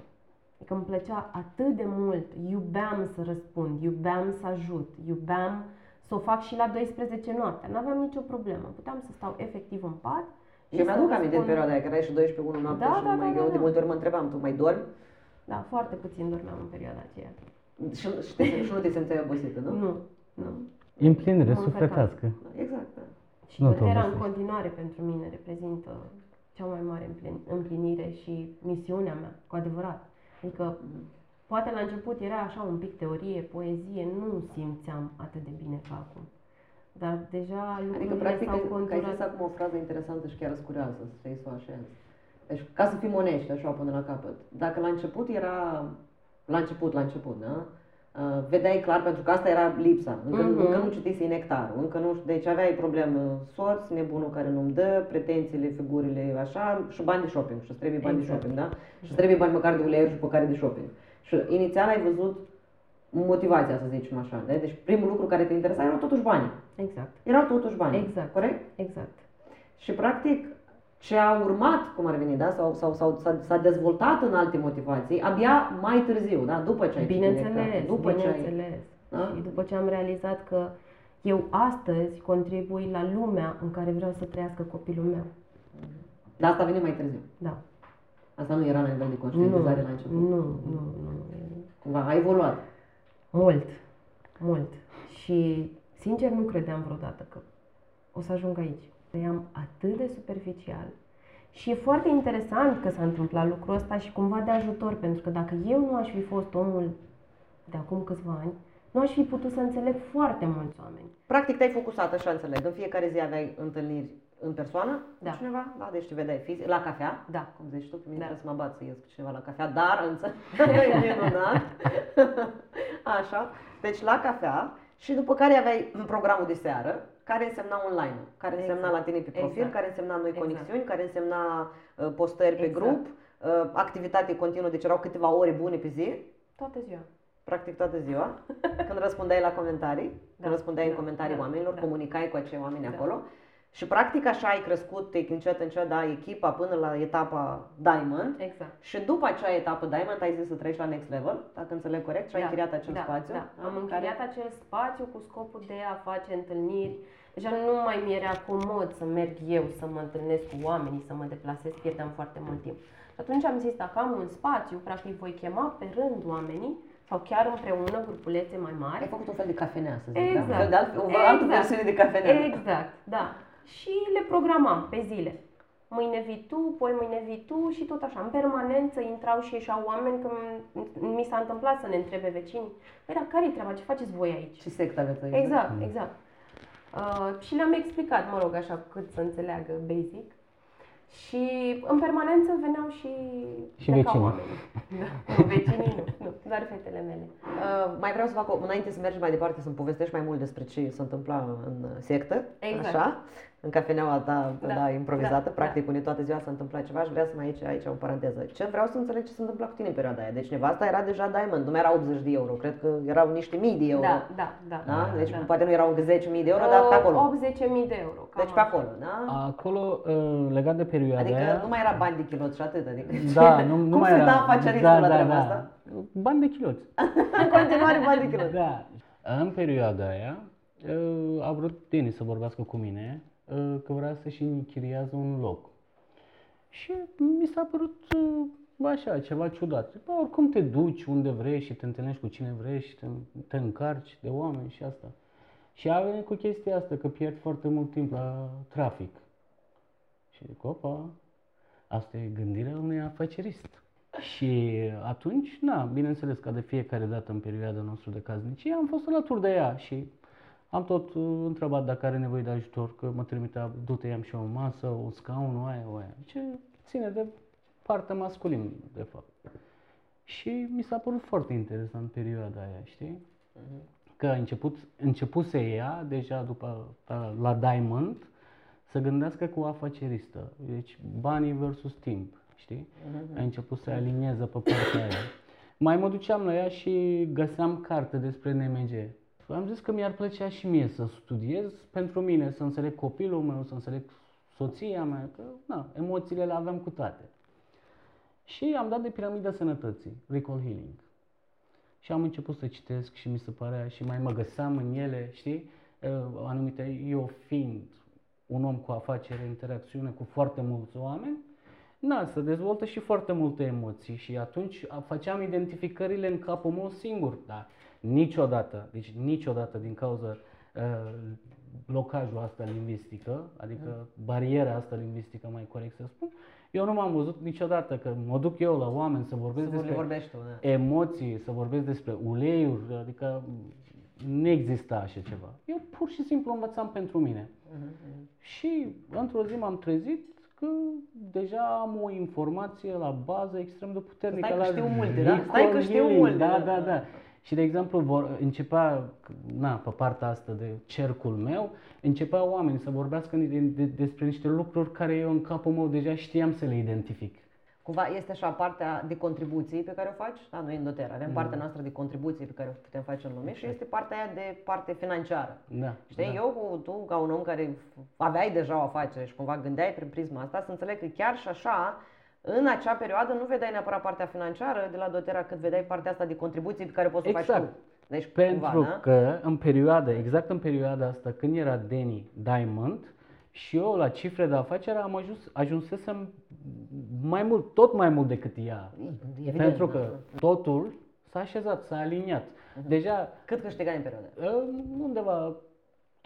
Adică îmi plăcea atât de mult, iubeam să răspund, iubeam să ajut, iubeam să o fac și la 12 noaptea. N-aveam nicio problemă. Puteam să stau efectiv în pat. și Eu să mi-aduc aminte în răspund. perioada aia, că erai și 12 1 noapte Da, și da, nu mai, da, eu da, de da. multe ori mă întrebam, tu mai dormi? Da, foarte puțin dormeam în perioada aceea. Și, și, te, și nu te simțeai obosită, nu? Nu, nu. Împlinire Mă încărcam. sufletească. Exact, da. Și Nu te Dotera în obosești. continuare pentru mine reprezintă cea mai mare împlin- împlinire și misiunea mea, cu adevărat. Adică, poate la început era așa un pic teorie, poezie, nu simțeam atât de bine ca acum. Dar deja Adică, lucrurile practic, s-au că ai conturat. zis acum o frază interesantă și chiar scurioasă, să stai să o așezi. Deci, ca să fim onești, așa, până la capăt. Dacă la început era, la început, la început, da? Uh, vedeai clar, pentru că asta era lipsa. Încă, Mhm. încă nu citise nectarul, încă nu știu, deci aveai problemă soț, nebunul care nu-mi dă, pretențiile, figurile, așa, și bani de shopping, și îți trebuie bani Exact. de shopping, da? Și îți trebuie bani măcar de uleiuri și păcare de shopping. Și inițial ai văzut motivația, să zicem așa, da? Deci primul lucru care te interesa erau totuși banii. Exact, Erau totuși bani. Exact. Corect? exact. Și practic ce a urmat, cum ar veni, da? sau, sau, sau s-a, s-a dezvoltat în alte motivații, abia mai târziu, da? după ce ai citit Bineînțeles, Nectarul, după ce ai... bineînțeles. Da? Și după ce am realizat că eu astăzi contribui la lumea în care vreau să trăiască copilul meu. Dar asta vine mai târziu. Da. Asta nu era la nivel de Nu, conștientizare la început. nu, nu, nu. Cumva a evoluat. Mult, mult. Și sincer nu credeam vreodată că o să ajung aici. Trăiam atât de superficial. Și e foarte interesant că s-a întâmplat lucrul ăsta și cumva de ajutor, pentru că dacă eu nu aș fi fost omul de acum câțiva ani, nu aș fi putut să înțeleg foarte mulți oameni. Practic te-ai focusat, așa înțeleg. În fiecare zi aveai întâlniri în persoană Da. cu cineva? Da, deci te vedeai fizic. La cafea? Da. Cum zici tu, pe mine Da. trebuie să mă bat să ies cu cineva la cafea, dar înțeleg, minunat. Așa, deci la cafea și după care aveai programul de seară, care însemna online, care însemna Exact. la tine pe profil, Exact. care însemna noi Exact. conexiuni, care însemna uh, postări pe Exact. grup, uh, activitate continuă, deci erau câteva ore bune pe zi, Toată ziua. practic toată ziua, când răspundeai la comentarii, când Da, răspundeai în da, comentarii da, oamenilor, da. comunicai cu acei oameni Da. acolo Și practic așa ai crescut încet încet da, echipa până la etapa Diamond Exact. și după acea etapă Diamond ai zis să treci la next level, dacă înțeleg corect, și ai Da, închiriat acel da, spațiu. Da. Am care- închiriat acel spațiu cu scopul de a face întâlniri. Deja nu mai mi era comod să merg eu să mă întâlnesc cu oamenii, să mă deplasez, pierdeam foarte mult timp. Și atunci am zis, dacă am un spațiu, practic voi chema pe rând oamenii sau chiar împreună grupulețe mai mari. Ai făcut un fel de cafenea, să zic, Exact. da? Un fel de alt, o altă Exact. versiune de cafenea. Exact, da. Și le programam pe zile. Mâine vii tu, poi mâine vii tu și tot așa. În permanență intrau și ieșeau oameni când mi s-a întâmplat să ne întrebe vecinii. Păi, dar care-i treaba? Ce faceți voi aici? Ce sectă aveți aici? Exact, exact. Uh, și le-am explicat, mă rog, așa cât să înțeleagă basic. Și în permanență veneau și, Și plecau vecinii. oamenii. Da. Nu, vecinii nu, nu, doar fetele mele. Uh, mai vreau să fac, o, înainte să mergi mai departe, să-mi povestești mai mult despre ce se întâmpla în uh, sectă, Exact. așa, în cafeneaua ta da, Da, improvizată, da, practic unde toată ziua s-a întâmplat ceva și vrea să mai aici, aici o paranteză. Ce vreau să înțeleg ce se întâmpla cu tine în perioada aia. Deci nevasta era deja Diamond, nu mai era 80 de euro, cred că erau niște mii de euro. Da, da, da. Da? Deci da. poate nu erau încă 10.000 de euro, dar pe acolo. 80.000 de euro. cam Deci pe așa. acolo, da? Acolo, uh, legat de perioada Adică aia, nu mai era bani de kilot și atât, adică da, nu, nu Cum mai se era. da afaceristul la treaba asta? Bani de chiloți. în continuare bani de kilot. Da. În perioada aia uh, a vrut Denis să vorbească cu mine uh, că vrea să-și închiriază un loc. Și mi s-a părut uh, așa, ceva ciudat. Bă, oricum te duci unde vrei și te întâlnești cu cine vrei și te, te încarci de oameni și asta. Și a venit cu chestia asta, că pierd foarte mult timp la trafic. Și zic, opa, asta e gândirea unui afacerist. Și atunci, na, bineînțeles, ca de fiecare dată în perioada noastră de caznicie, am fost alături de ea și am tot uh, întrebat dacă are nevoie de ajutor, că mă trimitea, du-te, am și o masă, o scaun, o aia, o aia. Ce ține de partea masculină, de fapt. Și mi s-a părut foarte interesant perioada aia, știi? Că a început, începuse ea, deja după, la- la Diamond, să gândească cu o afaceristă. Deci banii versus timp, știi? A început să alinieze pe partea aia. Mai mă duceam la ea și găseam carte despre NMG. Am zis că mi-ar plăcea și mie să studiez pentru mine, să înțeleg copilul meu, să înțeleg soția mea, că na, emoțiile le aveam cu toate. Și am dat de piramida sănătății, Recall Healing. Și am început să citesc și mi se părea și mai mă găseam în ele, știi? Uh, Anumite, eu fiind un om cu afacere, interacțiune cu foarte mulți oameni, na, se dezvoltă și foarte multe emoții și atunci a- făceam identificările în capul meu singur, dar niciodată, deci niciodată din cauza uh, blocajul asta lingvistică, adică bariera asta lingvistică, mai corect să spun, eu nu m-am văzut niciodată că mă duc eu la oameni să vorbesc Să despre le vorbești tu, da. emoții, să vorbesc despre uleiuri, adică nu exista așa ceva. Eu pur și simplu învățam pentru mine. Și într-o zi m-am trezit că deja am o informație la bază extrem de puternică. Stai că la știu multe, da? Stai că recall știu healing, multe, Da, da. da, da. Și de exemplu vor, începea, na, pe partea asta de cercul meu, începeau oamenii să vorbească de, de, despre niște lucruri care eu în capul meu deja știam să le identific. Cumva este așa partea de contribuții pe care o faci, da, noi în Doter Mm. avem partea noastră de contribuții pe care o putem face în lume și este partea aia de parte financiară. Da. Știi, da. eu cu tu, ca un om care aveai deja o afacere și cumva gândeai prin prisma asta, să înțeleg că chiar și așa, în acea perioadă nu vedeai neapărat partea financiară de la Dotera, cât vedeai partea asta de contribuții pe care poți să o faci Exact. tu. Deci, Pentru cumva, da? că în perioada, exact în perioada asta, când era Danny Diamond, și eu la cifre de afacere am ajuns, ajunsesem mai mult, tot mai mult decât ea. Evident, Pentru da. că totul s-a așezat, s-a aliniat. Deja Cât câștigai în perioada? uh, undeva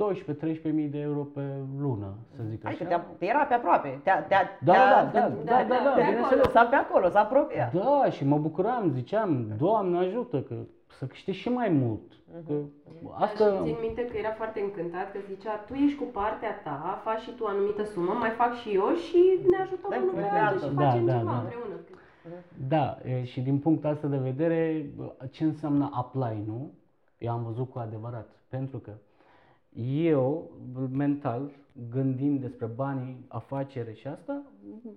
12-13 mii de euro pe lună, să zic Adică așa. te, te era pe aproape. Te, te, Da, te-a- da, da, da, da, da, pe bineînțeles. S-a pe acolo, s-a apropiat. Da, și mă bucuram, ziceam, Doamne ajută, că să câștigi și mai mult. Că Asta... asta... Și țin minte că era foarte încântat că zicea, tu ești cu partea ta, faci și tu o anumită sumă, mai fac și eu și ne ajutăm Da, unul pe pe altul și altul. Da, facem da, ceva da. împreună. Da, e, și din punctul ăsta de vedere, ce înseamnă apply, nu? Eu am văzut cu adevărat. Pentru că eu, mental, gândind despre banii, afacere și asta,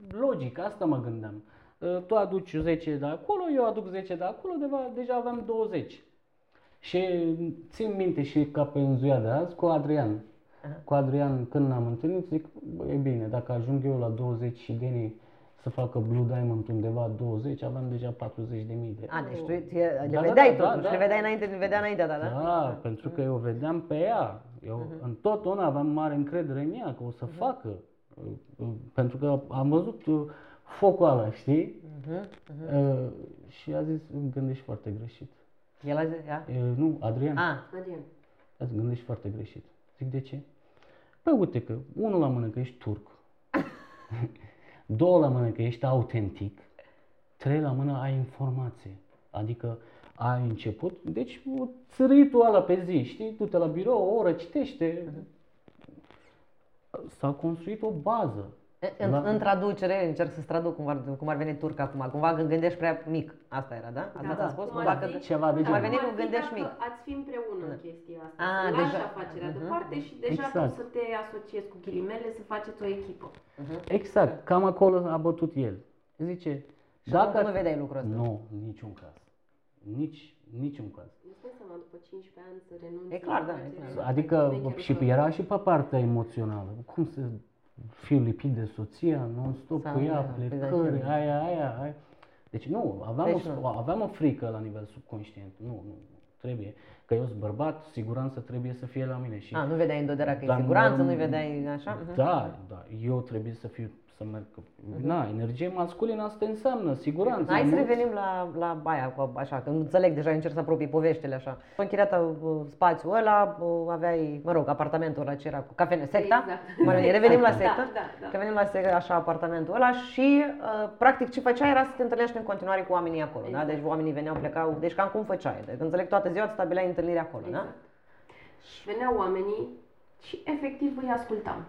logic, asta mă gândeam. E, Tu aduci 10 de acolo, eu aduc 10 de acolo, deva, deja aveam 20. Și țin minte și ca pe în ziua de azi cu Adrian. Cu Adrian, când ne-am întâlnit, zic, "Bă, e bine, dacă ajung eu la 20 și Deni să facă Blue Diamond undeva 20, aveam deja 40 de mii de A, deci tu ție- le Da, da, vedeai da, totuși, da. le vedeai înainte, le vedea înaintea ta, da? Da, pentru că eu vedeam pe ea. Eu întotdeauna aveam mare încredere în ea că o să facă. Uh, Pentru că am văzut uh, focul ăla, știi? Uh, Și a zis, gândești foarte greșit. El a zis, ia? Uh, Nu, Adrian, A, Adrian. a zis, gândești foarte greșit. Zic, de ce? Păi uite că, unul la mână că ești turc, două la mână că ești autentic, trei la mână ai informație. Adică ai început, deci țărâitul ăla pe zi, știi, du-te la birou, o oră, citește. S-a construit o bază. în, La- în traducere, încerc să-ți traduc cum ar, cum ar veni turc acum, cumva când gândești prea mic, asta era, da? Asta ți-a spus? Cum Cumva ar că... fi- Ceva de da, genul. Ar veni cum cu ar fi gândești dacă mic. ați fi împreună în chestia asta. A, să deja. lași afacerea Mhm. deoparte și deja Exact. tu să te asociezi cu ghilimele, să faceți o echipă. Exact, cam acolo a bătut el. Zice, Și dacă nu vedeai lucrul ăsta. Nu, niciun caz. Nici, niciun caz. Îți dai seama, după 15 ani să renunți E clar, la da, e afacere, clar. Adică șmecherul și tău. era și pe partea emoțională. Cum să fiu lipit de soția, non-stop Sau, cu ea, da, plecări, exact. aia, aia, aia. Deci nu, aveam, Deci o, nu. aveam o frică la nivel subconștient. Nu, nu, trebuie. Că eu sunt bărbat, siguranță trebuie să fie la mine. Și A, nu vedeai în Dodera că e Dar siguranță, norm- nu vedeai așa? Mhm. Da, da, eu trebuie să fiu, să merg, na, energie masculină asta înseamnă siguranță. Hai să nu? revenim la, la aia, cu- așa, că nu înțeleg deja, încerc să apropii poveștile așa. Închiriat uh, spațiul ăla, uh, aveai, mă rog, apartamentul ăla ce era cu cafene, secta? Exact. Mă rog, revenim la Da, sectă? da, da. Revenim la sectă, așa, apartamentul ăla și, uh, practic, ce făceai era să te întâlnești în continuare cu oamenii acolo, da? Exact. Deci oamenii veneau, plecau, deci cam cum făceai? Deci, înțeleg, toată ziua îți stabileai întâlniri acolo, da? Exact. Și veneau oamenii și efectiv îi ascultam.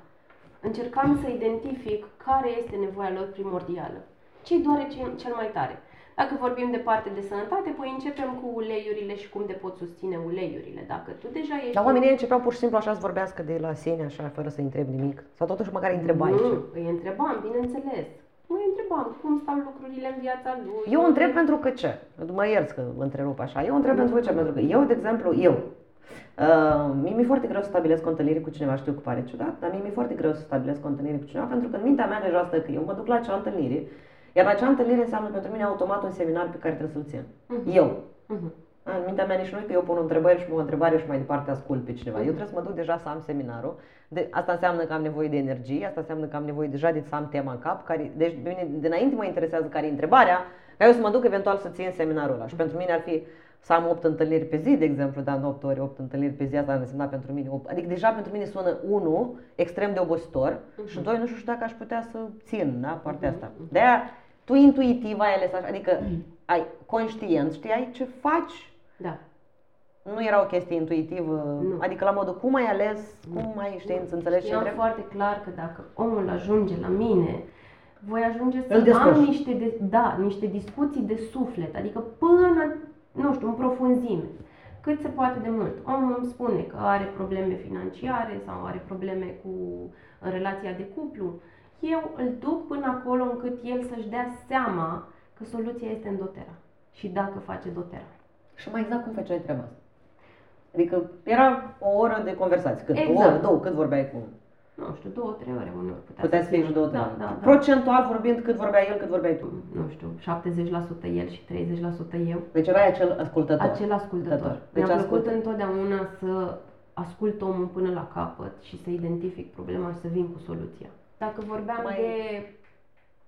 Încercam să identific care este nevoia lor primordială. Ce-i doare cel, cel mai tare. Dacă vorbim de parte de sănătate, păi începem cu uleiurile și cum te pot susține uleiurile. Dacă tu deja ești... Dar oamenii începeau pur și simplu așa să vorbească de la sine, așa, fără să întrebi nimic. Sau totuși măcar îi întrebai Nu, ce. îi întrebam, bineînțeles. Îi întrebam cum stau lucrurile în viața lui. Eu întreb pentru că ce? Mă ierți că vă întrerup așa. Eu întreb pentru că ce? Pentru că eu, de exemplu, eu, Uh, mie mi-e foarte greu să stabilesc o întâlnire cu cineva, știu că pare ciudat, dar mie mi-e foarte greu să stabilesc o întâlnire cu cineva pentru că în mintea mea deja stă că eu mă duc la acea întâlnire, iar acea întâlnire înseamnă pentru mine automat un seminar pe care trebuie să-l țin. Eu. Mhm. În mintea mea nici nu e că eu pun o întrebare și pun o întrebare și mai departe ascult pe cineva. Eu trebuie să mă duc deja să am seminarul. De, asta înseamnă că am nevoie de energie, asta înseamnă că am nevoie deja de să am tema în cap. Care, deci pe mine dinainte mă interesează care e întrebarea, ca eu să mă duc eventual să țin seminarul ăla. Și pentru mine ar fi să am 8 întâlniri pe zi, de exemplu, dar în 8 ori, 8 întâlniri pe zi, asta ar însemna pentru mine 8. Adică deja pentru mine sună 1 extrem de obositor și 2 nu știu și dacă aș putea să țin da, partea asta. De-aia tu intuitiv ai ales așa, adică ai conștient, știai ce faci Da. nu era o chestie intuitivă, Nu. adică la modul cum ai ales, cum ai știință, înțelegi ce Știam întreb? foarte clar că dacă omul ajunge la mine, voi ajunge Îl să am descurci. niște, de, da, niște discuții de suflet, adică până, nu știu, în profunzime. Cât se poate de mult. Omul îmi spune că are probleme financiare sau are probleme cu în relația de cuplu. Eu îl duc până acolo încât el să-și dea seama că soluția este în dotera. Și dacă face dotera. Și mai exact cum făceai treaba asta? Adică era o oră de conversație, cât? O Exact. oră, două, cât vorbeai cu Nu știu, două, trei ore uneori putea Puteai să fie fie. și două, da, trei. da, da. Procentual vorbind, cât vorbea el, cât vorbeai tu. nu știu, 70% el și 30% eu. Deci erai acel ascultător. Acel ascultător. Deci Mi-a plăcut ascultă. întotdeauna să ascult omul până la capăt și să identific problema și să vin cu soluția. Dacă vorbeam Mai- de,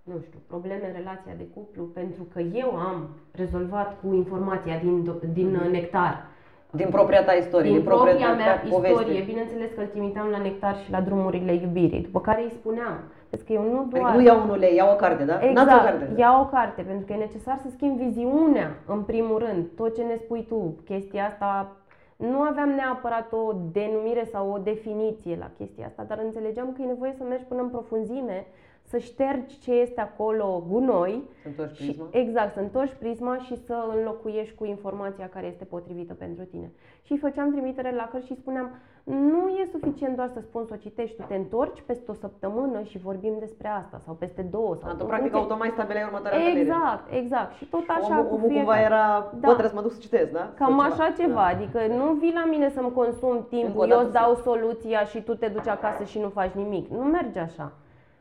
nu știu, probleme în relația de cuplu, pentru că eu am rezolvat cu informația din, do- din Mhm. uh, nectar, Din propria ta istorie, din din propria propria ta mea poveste. istorie, bineînțeles că îl trimiteam la nectar și la drumurile iubirii, după care îi spuneam, vezi că eu nu doar... Adică nu iau un ulei, iau o carte, da? N-ați o Exact, carte. ia o carte, pentru că e necesar să schimbi viziunea, în primul rând. Tot ce ne spui tu, chestia asta, nu aveam neapărat o denumire sau o definiție la chestia asta, dar înțelegeam că e nevoie să mergi până în profunzime, să ștergi ce este acolo gunoi Să întorci și, prisma. exact, să întorci prisma și să înlocuiești cu informația care este potrivită pentru tine. Și îi făceam trimitere la cărți și spuneam, nu e suficient doar să spun să o citești, tu te întorci peste o săptămână și vorbim despre asta, sau peste două. Sau A, tu în practic funcție- automat stabileai următoarea întâlnire. Exact, exact. Și tot așa omul, cu omul cumva fiecare. era, Da. bă, trebuie să mă duc să citesc, da? Cam Sau așa ceva, Da. adică nu vii la mine să-mi consum Încă o timpul, dată eu îți să- dau soluția și tu te duci acasă și nu faci nimic. Nu merge așa.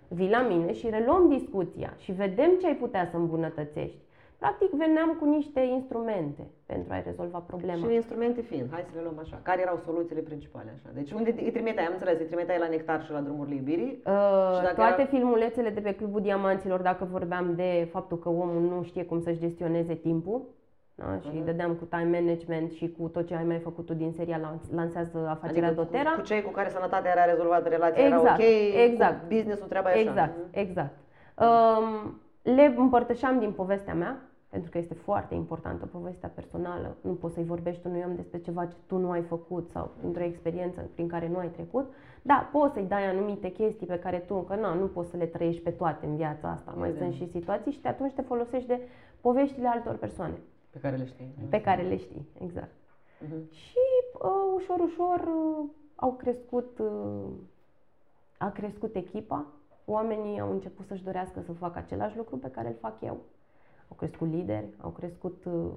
Vii la mine și reluăm discuția și vedem ce ai putea să îmbunătățești. Practic veneam cu niște instrumente pentru a-i rezolva problema. Și instrumente fiind, hai să le luăm așa. Care erau soluțiile principale așa? Deci unde îi trimiteai, am înțeles, îi trimiteai la Nectar și la drumurile iubirii? Uh, Și dacă toate era- filmulețele de pe Clubul Diamanților, dacă vorbeam de faptul că omul nu știe cum să-și gestioneze timpul, da? și Mhm. dădeam cu time management și cu tot ce ai mai făcut tu din seria Lans- Lansează afacerea adică Dotera. Cu, cu cei cu care sănătatea era rezolvată, relația era Exact, ok, exact. cu business-ul treaba e așa. Exact, Mhm. exact. Um, le împărtășeam din povestea mea, pentru că este foarte importantă povestea personală. Nu poți să-i vorbești unui om despre ceva ce tu nu ai făcut sau într-o experiență prin care nu ai trecut. Da, poți să-i dai anumite chestii pe care tu încă na, nu poți să le trăiești pe toate în viața asta. Mai Evident. sunt și situații și de atunci te folosești de poveștile altor persoane Pe care le știi. pe care le știi. Exact. Mhm. Și uh, ușor, ușor uh, au crescut, uh, a crescut echipa. Oamenii au început să-și dorească să facă același lucru pe care îl fac eu. Au crescut lideri, au crescut uh,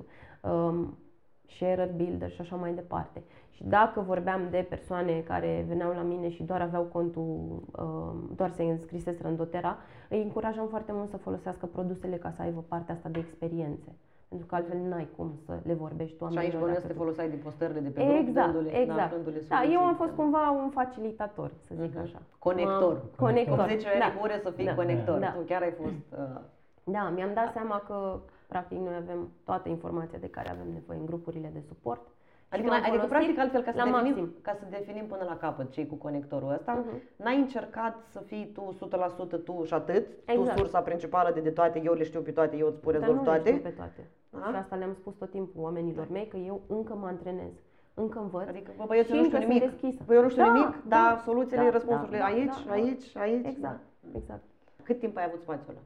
um, sharer builder și așa mai departe. Și dacă vorbeam de persoane care veneau la mine și doar aveau contul, um, doar se înscriseseră în dotera, îi încurajam foarte mult să folosească produsele ca să aibă partea asta de experiențe. Pentru că altfel n-ai cum să le vorbești Și oamenilor. aici bănuiesc dacă te tu- foloseai din postările de pe grup, Exact, dându-le, da, exact. aflându-le Da, soluții. eu am fost cumva un facilitator, să zic Mhm. așa. Conector. M-am- Conector. Cum zice da. Eric Ure să fii Da. conector. Da. Tu chiar ai fost... Uh, Da, mi-am dat seama că practic noi avem toată informația de care avem nevoie în grupurile de suport. Și Adică, m-am adică folosit practic, altfel, ca să, la definim, maxim. ca să definim până la capăt cei cu conectorul ăsta, Mhm. n-ai încercat să fii tu 100% tu și atât, Exact. tu sursa principală de, de toate, eu le știu pe toate, eu îți pot Dar rezolv nu le toate. știu pe toate. Da? Și asta le-am spus tot timpul oamenilor mei, că eu încă mă antrenez, încă învăț. Adică, bă, băieți, și eu nu știu încă sunt nimic. deschisă. Bă, eu nu știu Da, nimic, da, dar soluțiile, da, răspunsurile da, da, aici, da, aici, aici. Exact, exact. Cât timp ai avut spațiul ăla?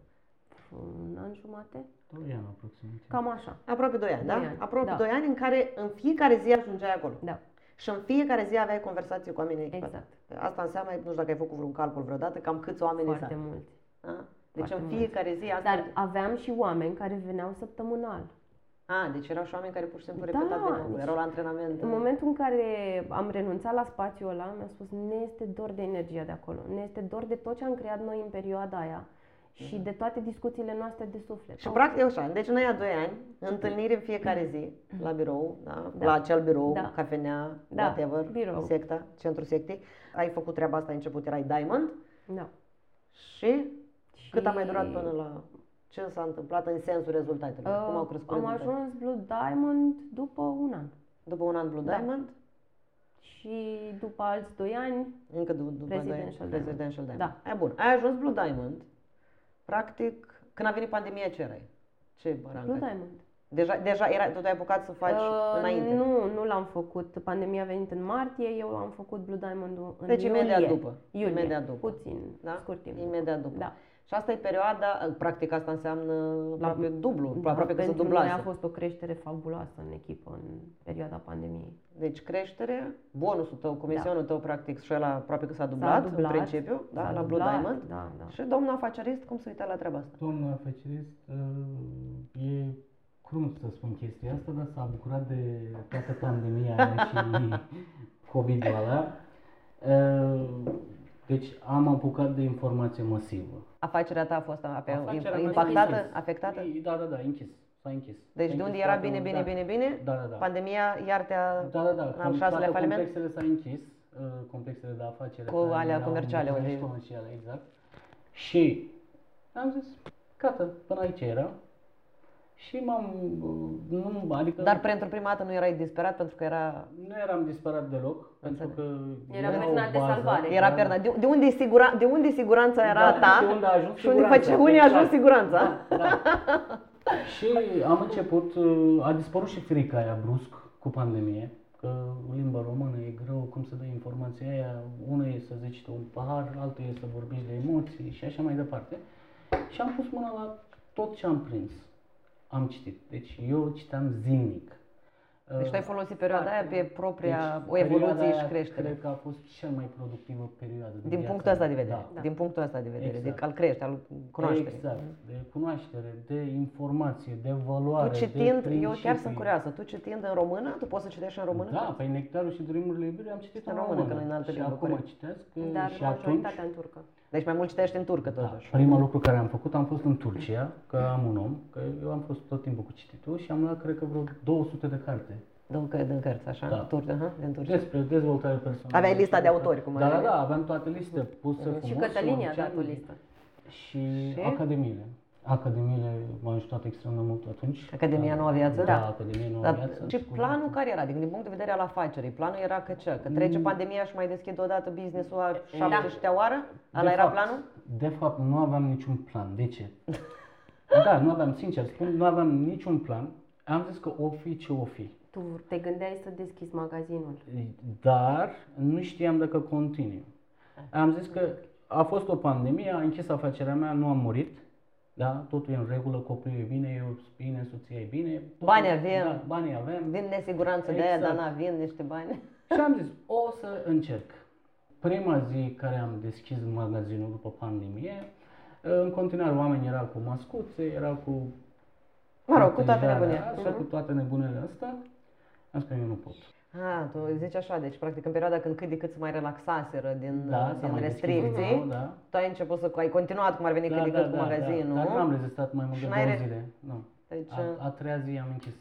Un an jumate? Doi ani aproximativ. Cam așa. Aproape 2 ani, da? Doi ani, Aproape da. 2 ani în care în fiecare zi ajungeai acolo. Da, Și în fiecare zi aveai conversații cu oamenii echipați. exact. Asta înseamnă, nu știu dacă ai făcut vreun calcul vreodată, cam câți oameni Foarte sunt. mulți. Da? Deci Foarte în mulți. fiecare zi asta... Dar aveam și oameni care veneau săptămânal. A, deci erau și oameni care pur și simplu Da, repetat de nou, deci- erau la antrenament. În momentul în care am renunțat la spațiul ăla, mi-a spus, ne este dor de energia de acolo, ne este dor de tot ce am creat noi în perioada aia și de toate discuțiile noastre de suflet. Și practic e așa, deci în aia 2 ani, întâlniri în fiecare zi, la birou, da? Da. la acel birou, Da. cafenea, Da, whatever, birou. secta, centru sectei. Ai făcut treaba asta, ai început, erai Diamond Da. și Și cât a mai durat până la... Ce s-a întâmplat în sensul rezultatelor? Uh, Cum au crescut Am rezultatele? ajuns Blue Diamond după un an. După un an Blue Da. Diamond, Și după alți doi ani, încă du- după doi ani, Presidential Diamond. Presidential Diamond. Da. Aia bun, ai ajuns Blue Diamond, practic, când a venit pandemia, ce erai? Ce rank Blue ai? Diamond. Deja, deja era, tu te-ai apucat să faci Uh, înainte. Nu, nu l-am făcut. Pandemia a venit în martie, eu am făcut Blue Diamond în Deci iulie. imediat după. Iulie, Imediat după. puțin, Da? scurt timp. Imediat după. Da. Și asta e perioada, practic asta înseamnă aproape dublu, Da, aproape că se pentru noi dublase. a fost o creștere fabuloasă în echipă în perioada pandemiei. Deci creștere, bonusul tău, comisionul tău practic și ăla aproape că s-a dublat, Da. dublat, în principiu, da, S-a la Blue dublat, Diamond. Da, da. Și domnul afacerist, cum se uita la treaba asta? Domnul afacerist, uh, e crum să spun chestia asta, dar s-a bucurat de toată pandemia aia și COVID-ul ăla. Uh, Deci am apucat de informație masivă. Afacerea ta a fost apea, Afacerea mea s-a impactată, închis. afectată? Da, da, da, închis. S-a închis. Deci S-a de unde închis era toată- bine, bine, da. bine, bine, Da, da, da. pandemia iar te-a... Da, da, da. În al Com- șaselea toate faliment? complexele s-au închis, uh, complexele de afacere. Cu care alea erau comerciale, în București, unde- comerciale, exact. Și am zis, gata, până aici era. Și m-am, uh, nu, adică Dar pentru prima dată nu erai disperat pentru că era... nu eram disperat deloc, pentru că Era o perna de bază, salvare. Era da, perna. De, de, unde, e sigura, de unde siguranța era da, ta? Și unde a ajuns și unde siguranța, face, unde a ajuns exact. siguranța? Da, da. și am început, uh, a dispărut și frica aia brusc cu pandemie, că limba română e greu, cum să dai informația aia, una e să zici tu un pahar, altul e să vorbiți de emoții și așa mai departe. Și am pus mâna la tot ce am prins. Am citit. Deci eu citeam zilnic. Deci tu ai folosit perioada aia Foarte pe mult. propria Deci, o perioada evoluție și aia creștere. Cred că a fost cea mai productivă perioadă. Din viața punctul ăsta de mea. vedere. Da. Din punctul ăsta de vedere, Exact. de al crește, al cunoașterii. Exact, de cunoaștere, de informație, de valoare, Tu citind, de eu chiar sunt principii. curioasă, tu citind în română, tu poți să citești în română? Da, pe Nectarul și Drumurile Iubirii am citit În în română, română. că nu în altă și limbă, acum corect. citesc Dar și atunci majoritatea în turcă. Deci mai mult citești în turcă da, totuși. primul lucru care am făcut, am fost în Turcia, că am un om, că eu am fost tot timpul cu cititul și am luat, cred că, vreo 200 de carte. Din, că- din cărți, așa? Da. Tur, aha, din Turcia. Despre dezvoltare personală. Aveai lista de și- autori, cum Da, da, ai- da, aveam toate liste puse frumos. Și Cătălin i-a mă duceam dat o listă. Și, Și? academiile. Academiile m-au ajutat extrem de mult atunci. Academia Noua Viață? Da, Da. Academia Noua Dar Viață. și planul care era? Adică din punct de vedere al afacerii, planul era că ce? Că trece pandemia și mai deschid odată business-ul a 70 oară? Ala De era fapt, planul? De fapt, nu aveam niciun plan. De ce? da, nu aveam, sincer spun, nu aveam niciun plan. Am zis că o fi ce o fi. Tu te gândeai să deschizi magazinul. Dar nu știam dacă continui. Am zis că a fost o pandemie, a închis afacerea mea, nu am murit. Da, totul e în regulă, copilul e bine, eu sunt bine, soția e bine. totul- Bani avem. Da, banii avem. Vin nesiguranță de aia, dar Exact. n-avem niște bani. Și am zis, o să încerc. Prima zi care am deschis magazinul după pandemie, în continuare oamenii erau cu mascuțe, erau cu... Mă rog, cu toate protejarea nebunia. Asta, cu toate nebunele astea. Am zis că eu nu pot. Ah, tu zici așa, deci practic în perioada când cât de cât se mai relaxaseră din, Da, s-a din mai deschis restricții, din nou, da. tu ai început să, ai continuat cum ar veni cât de cât cu magazinul. Dar nu am rezistat mai mult Și de n-ai două re- zile. Nu. Deci, A, a treia zi am închis.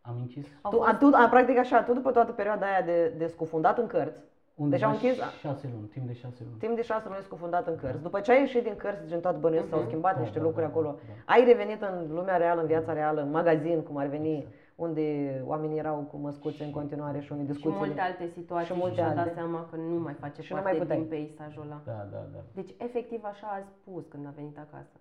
Am închis. Au tu, fost- a, tu, a, practic așa, tu după toată perioada aia de, de scufundat în cărți, Undeva Deci au închis- șase luni, timp de șase luni. timp de șase luni scufundat în cărți, după ce ai ieșit din cărți, gen tot bănuiesc, s-au schimbat Da, niște da, lucruri da, acolo, da. ai revenit în lumea reală, în viața reală, în magazin, cum ar veni, Exact. Unde oamenii erau cu măscuțe în continuare și unde Și discuțiile... multe alte situații Și și, multe și-a alte. dat seama că nu mai face Și nu parte mai puteai. din peisajul ăla. Da, da, da. Deci, efectiv, așa a spus când a venit acasă.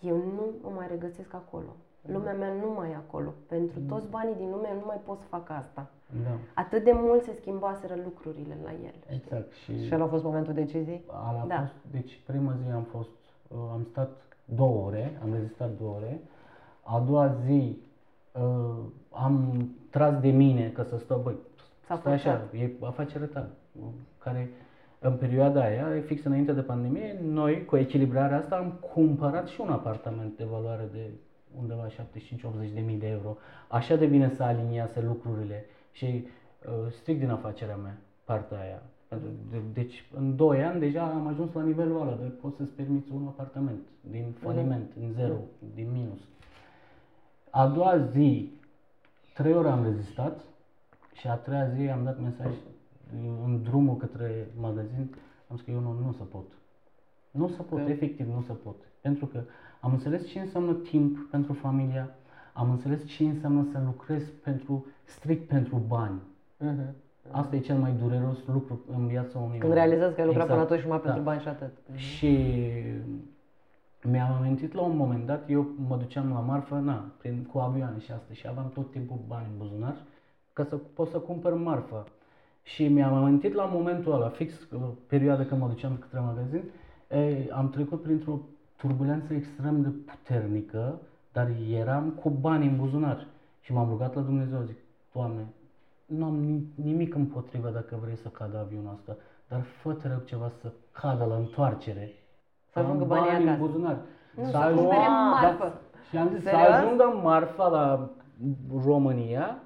Eu nu mă mai regăsesc acolo. Lumea mea nu mai e acolo. Pentru toți banii din lume nu mai pot să fac asta. Da, Atât de mult se schimbaseră lucrurile la el. exact. Și Și ăla a fost momentul deciziei? Am Da. fost, deci prima zi am fost, uh, am stat două ore, am rezistat două ore. A doua zi uh, am tras de mine că să stau, băi, S-a stai așa, forțat. e afacerea ta, uh, care în perioada aia, fix înainte de pandemie, noi cu echilibrarea asta am cumpărat și un apartament de valoare de undeva 75-80 de mii de euro. Așa de bine s-a aliniase lucrurile și uh, strict din afacerea mea, partea aia. Pentru- de- Deci în 2 ani deja am ajuns la nivelul ăla de poți să-ți permiți un apartament din faliment, din zero, din minus. A doua zi, trei ore am rezistat și a treia zi am dat mesaj în drumul către magazin, am zis că eu nu, nu o să pot. Nu o să pot, Ok. efectiv nu o să pot. Pentru că am înțeles ce înseamnă timp pentru familia, am înțeles ce înseamnă să lucrez pentru, strict pentru bani. Mhm. Asta e cel mai dureros lucru în viața unui Când om. realizezi că ai lucrat până Exact. atunci numai Da. pentru bani și atât. Și mi-am amintit la un moment dat, eu mă duceam la marfă, na, prin, cu avioane și asta și aveam tot timpul bani în buzunar ca să pot să cumpăr marfă. Și mi-am amintit la momentul ăla, fix uh, perioada când mă duceam către magazin, e, am trecut printr-o turbulență extrem de puternică, dar eram cu bani în buzunar. Și m-am rugat la Dumnezeu, zic, Doamne, nu am ni- nimic împotrivă dacă vrei să cadă avionul ăsta, dar fă te rog ceva să cadă la întoarcere. Să ajungă Am banii bani în acasă. buzunar. Nu, Să să ajung- cumpere Da, marfă. Și am zis Serios? să ajungă marfa la România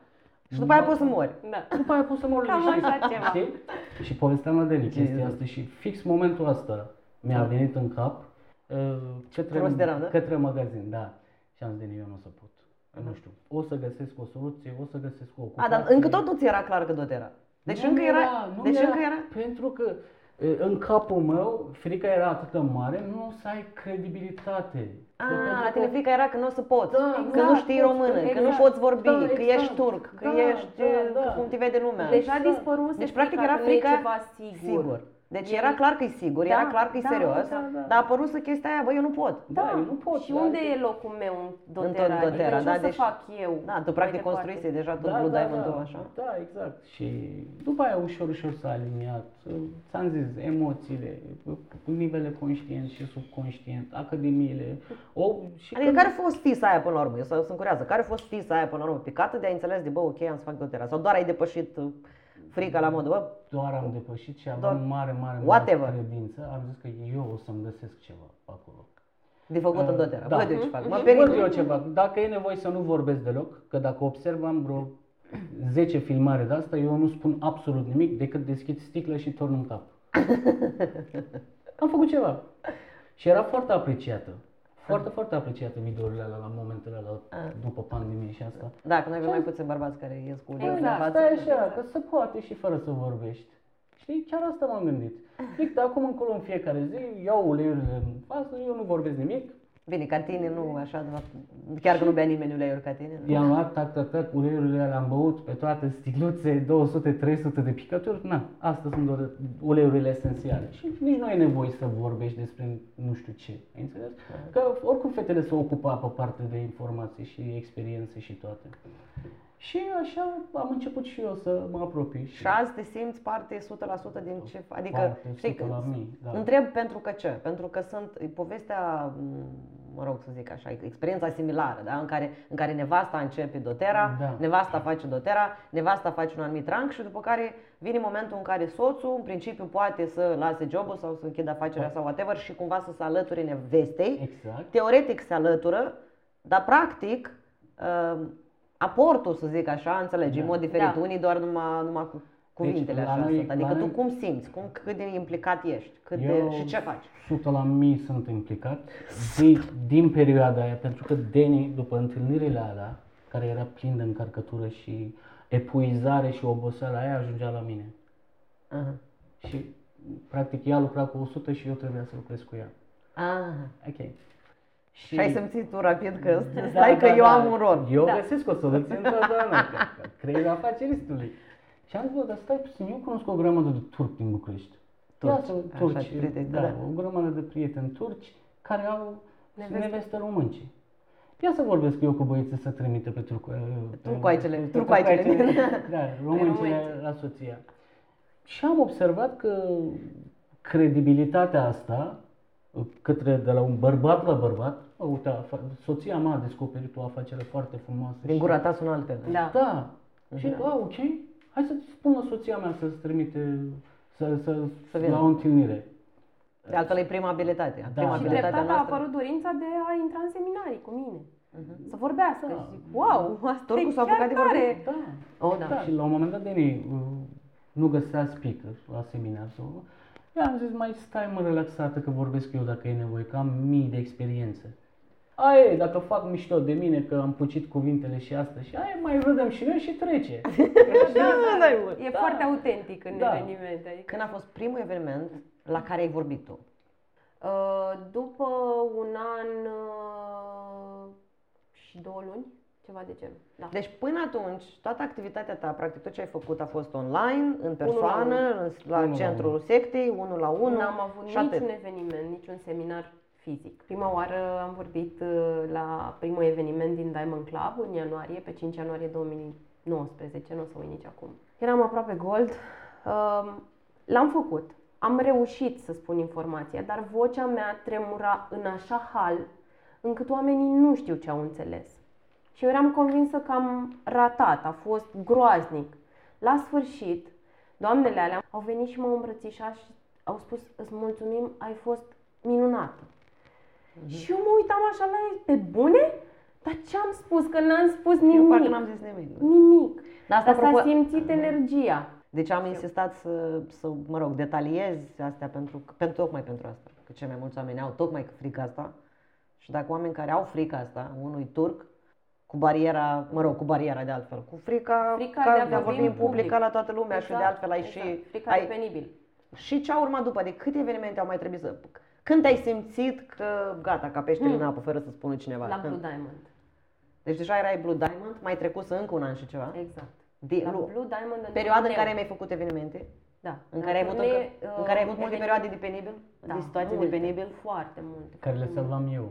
Și după aia poți să mori. Da. după aia pot să mor Cam liniștit, așa ceva. știi? Și povesteam la Deni chestia Jesus. asta și fix momentul ăsta mi-a venit în cap uh, către, Prost eram, da? către magazin, da. Și am zis, Deni, eu nu o să pot. Nu știu, o să găsesc o soluție, o să găsesc o A, ocupație. dar încă tot nu ți era clar că tot era. Deci Nu încă era, nu deci era, încă era. Pentru că e, în capul meu frica era atât de mare, nu o să ai credibilitate. A, Că pentru la tine că- frica era că nu o să poți, Da, că exact, nu știi română, că nu exact, poți vorbi, da, că exact. ești turc, că Da, ești, da, că da. cum te vede lumea. Deja dispăruse Deci, practic, frica era că nu e frica- ceva sigur. Sigur. Deci El- era clar că e sigur, Da, era clar că e da, serios, da, da. dar a apărut să chestia aia, bă, eu nu pot. Da, eu nu pot, Și da, unde adică- e locul meu în tot dotera? Dotera, adică da, ce o deci- să fac eu? Da, tu mai practic departe? construise deja tot Blue Diamond-ul așa. Da, exact. Și după aia ușor, ușor s-a aliniat. Ți-am zis, emoțiile, nivele conștient și subconștient, academiile. O, și Adică care a fost fisa aia până la urmă? Eu sunt sunt curioasă. Care a fost fisa aia până la urmă? Picată de a înțeles de, bă, ok, am să fac Dotera. Sau doar ai depășit uh, frica la modul, bă, doar am depășit și Doar- aveam mare, mare, mare Whatever. credință. Am zis că eu o să-mi găsesc ceva acolo. de făcut în Dotera. Da. Văd eu ce fac. Mă Și peric. văd eu ceva. Dacă e nevoie să nu vorbesc deloc, că dacă observam vreo 10 filmare de asta, eu nu spun absolut nimic decât deschid sticlă și torn în cap. Am făcut ceva. Și era foarte apreciată. Foarte, foarte apreciată videourile alea la momentele alea după pandemie și asta. Da, că noi avem mai puțini bărbați care ies cu uleiul Exact. în față. Stai așa, că se poate și fără să vorbești. Știi, chiar asta m-am gândit. Zic, de acum încolo în fiecare zi, iau uleiurile în față, eu nu vorbesc nimic, Bine, ca tine nu așa, de fapt, chiar că nu bea nimeni uleiuri ca tine. nu? I-am luat, tac, tac, tac, uleiurile alea, am băut pe toate sticluțe, 200-300 de picături, na, astea sunt doar uleiurile esențiale. Și nici nu ai nevoie să vorbești despre nu știu ce, ai înțeles? Că oricum fetele se ocupă pe parte de informații și experiențe și toate. Și așa am început și eu să mă apropii. Și azi te simți parte 100% din ce... Adică, Parte, știi, că 100 la mii, da. întreb pentru că ce? Pentru că sunt e povestea, m, mă rog să zic așa, experiența similară, da? în, care, în care nevasta începe dotera, Da. nevasta face dotera, nevasta face un anumit rang și după care vine momentul în care soțul, în principiu, poate să lase jobul sau să închidă afacerea sau whatever și cumva să se alăture nevestei. Exact. Teoretic se alătură, dar practic uh, aportul, să zic așa, înțelegi, în mod diferit. Da. Unii doar numai, numai cu cuvintele Deci, la așa noi- sunt. Adică la tu noi- cum simți, cum, cât de implicat ești, cât de, Eu- și ce faci. 100 la mii sunt implicat din, din perioada aia, pentru că Deni, după întâlnirile alea, care era plin de încărcătură și epuizare și oboseală aia, ajungea la mine. Aha. Și practic ea lucra cu 100 și eu trebuia să lucrez cu ea. Ah. Ok. Și ai simțit tu rapid că Da, stai că da, eu da. am un rol. Eu Da. găsesc o soluție întotdeauna, că- că creierul afaceristului. Și am zis, bă, dar stai puțin, eu cunosc o grămadă de turci din București. Turci, Ia să- așa, turci, prieteni, da, da. o grămadă de prieteni turci care au Neveste. neveste românce. Ia să vorbesc eu cu băieții să trimite pe turcu, Turcoaicele, pe- pe turcoaicele. turcoaicele, Da, româncele românce. la soția. Și am observat că credibilitatea asta către de la un bărbat la bărbat, "Bă, uite, afa- soția mea a descoperit o afacere foarte frumoasă. Din și- gura ta sună altfel. Da. Da. Și, a, ok, hai să spun la soția mea să-ți trimite să, să, Să vină. la o întâlnire. De altfel e prima abilitate. Da. Prima Și Și abilitatea treptat a noastră. apărut dorința de a intra în seminarii cu mine. Să vorbească. Da. Și zic, wow, asta Turcul e s-a chiar apucat de tare. vorbit. Da. Oh, da. da. Și la un moment dat, Deni uh, nu găsea speaker la seminar sau... Eu am zis, mai stai mă relaxată că vorbesc eu dacă e nevoie, că am mii de experiențe. Aia e, dacă fac mișto de mine că am pucit cuvintele și asta și aia mai râdem și noi și trece. Da, da, da, mă. e foarte autentic în Da. evenimente. Adică, Când a fost primul eveniment la care ai vorbit tu? uh, după un an uh, și două luni, ceva de genul. Da. Deci până atunci, toată activitatea ta, practic tot ce ai făcut a fost online, în persoană, în- la Unul la centrul sectei, unul la unul. N-am avut și atât. niciun eveniment, niciun seminar fizic. Prima oară am vorbit uh, la primul eveniment din Diamond Club în ianuarie, pe 5 ianuarie 2019, nu o să uit nici acum. Eram aproape gold. Um, L-am făcut. Am reușit să spun informația, dar vocea mea tremura în așa hal încât oamenii nu știu ce au înțeles. Și eu eram convinsă că am ratat, a fost groaznic. La sfârșit, doamnele alea au venit și m-au îmbrățișat și au spus, îți mulțumim, ai fost minunată. Și eu mă uitam așa la ei, pe bune? Dar ce am spus? Că n-am spus nimic. Eu parcă n-am zis nimic. Nimic. Dar asta Dar s-a apropo- simțit energia. Deci am insistat să, să mă rog, detaliez astea pentru, pentru tocmai pentru asta. Că cei mai mulți oameni au tocmai frica asta. Și dacă oameni care au frica asta, unui turc, cu bariera, mă rog, cu bariera de altfel, cu frica, Frica ca de a vorbi în în public public. ca la toată lumea și de altfel ai exact. și... Frica ai, de penibil. și ce a urmat după? De câte evenimente au mai trebuit să... Când ai simțit că gata, ca peștele în apă, fără să spună cineva? La Când? Blue Diamond. Deci deja erai Blue Diamond, mai trecut încă un an și ceva. Exact. De, La lu- Blue Diamond în perioada în turneu. care mi-ai făcut evenimente? Da. În care ai avut, Ne- încă, în care ai avut uh, multe even- perioade de penibil? Da, de situații multe, de penibil? Foarte multe. Care le foarte multe. salvam eu.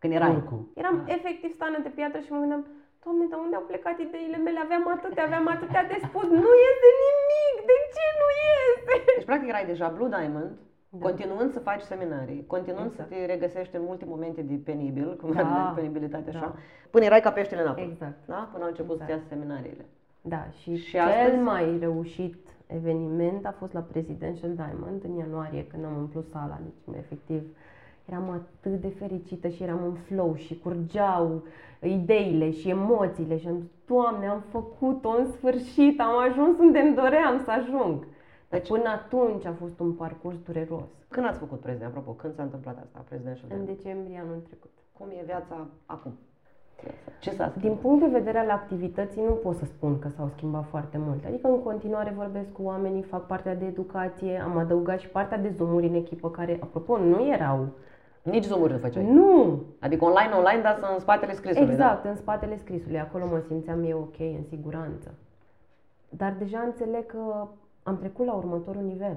Când erai? Turcu. Eram efectiv stană de piatră și mă gândeam, Doamne, dar unde au plecat ideile mele? Aveam atâtea, aveam atâtea de spus. Nu este nimic! De ce nu este? Deci, practic, erai deja Blue Diamond, Da. continuând să faci seminarii, continuând Exact. să te regăsești în multe momente de penibil, cum Da. da. penibilitate așa, Da. până erai ca peștele în apă. Exact. Da? Până au început Exact. să iasă seminariile. Da, și, Și cel astăzi? mai reușit eveniment a fost la Presidential Diamond în ianuarie, când am umplut sala. Deci, efectiv, eram atât de fericită și eram în flow și curgeau ideile și emoțiile și am zis, Doamne, am făcut-o în sfârșit, am ajuns unde îmi doream să ajung. Deci, până atunci a fost un parcurs dureros. Când ați făcut prezident? Apropo, când s-a întâmplat asta, prezidentul? În decembrie anul trecut. Cum e viața acum? Ce s-a schimbat? Din punct de vedere al activității, nu pot să spun că s-au schimbat foarte mult. Adică în continuare vorbesc cu oamenii, fac partea de educație, am adăugat și partea de zoom în echipă, care, apropo, nu erau. Nici zoom nu făceai. Nu! Adică online, online, dar să în spatele scrisului, da? Exact, în spatele scrisului. Acolo mă simțeam eu ok, în siguranță. Dar deja înțeleg că am trecut la următorul nivel.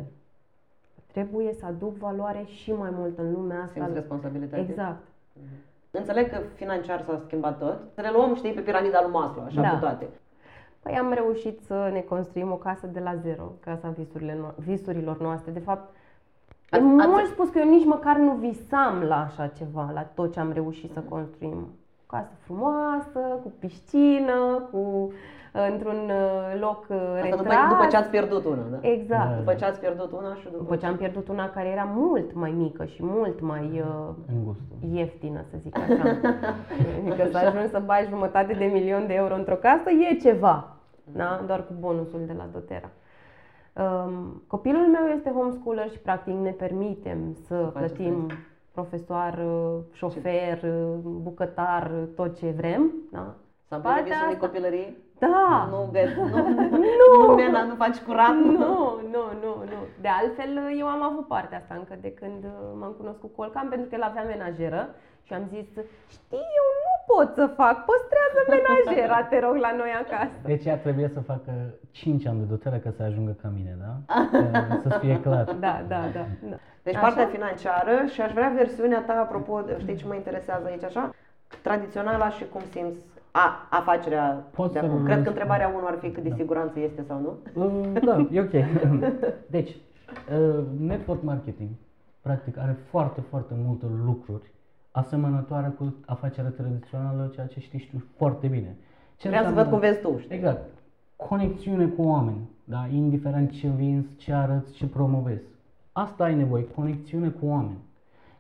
Trebuie să aduc valoare și mai mult în lumea asta. Simți responsabilitate. Exact. Înțeleg că financiar s-a schimbat tot. Să ne luăm, știi, pe piramida lui Maslow, așa Da. cu toate. Păi am reușit să ne construim o casă de la zero, casa visurile no- visurilor noastre. De fapt, e Ați- mult ați- spus că eu nici măcar nu visam la așa ceva, la tot ce am reușit să construim. O casă frumoasă, cu piscină, cu într-un uh, loc uh, Asta retras. după, după ce ați pierdut una, da? Exact. Da. După ce ați pierdut una și după, După ce am pierdut una care era mult mai mică și mult mai uh, Îngustă. ieftină, să zic așa. Adică să ajungi să bagi jumătate de milion de euro într-o casă e ceva, da? doar cu bonusul de la Dotera. Um, copilul meu este homeschooler și practic ne permitem să faceți plătim profesor, uh, șofer, uh, bucătar, uh, tot ce vrem. Da? S-a Partea împlinit visul unei asta- copilării? Da! Nu, găs, nu, nu, nu, nena, nu faci curat. Nu, nu, nu, nu. De altfel, eu am avut partea asta încă de când uh, m-am cunoscut cu Olcan, pentru că el avea menajeră și am zis, știi, eu nu pot să fac, păstrează menajera, te rog, la noi acasă. Deci ea trebuie să facă 5 ani de dotere ca să ajungă ca mine, da? Să fie clar. Da, da, da. da. Deci Așa? partea financiară și aș vrea versiunea ta, apropo, de- știi ce mă interesează aici așa? Tradiționala și cum simți a, afacerea Pot de să acum. Cred răspund. că întrebarea 1 ar fi cât de Da. siguranță este sau nu. Uh, Da, e ok. Deci, uh, network marketing, practic, are foarte, foarte multe lucruri asemănătoare cu afacerea tradițională, ceea ce știi și tu foarte bine. Ce Vreau să înseamnă- văd cum vezi tu, știi? Exact. Conexiune cu oameni, da? indiferent ce vinzi, ce arăți, ce promovezi. Asta ai nevoie, conexiune cu oameni.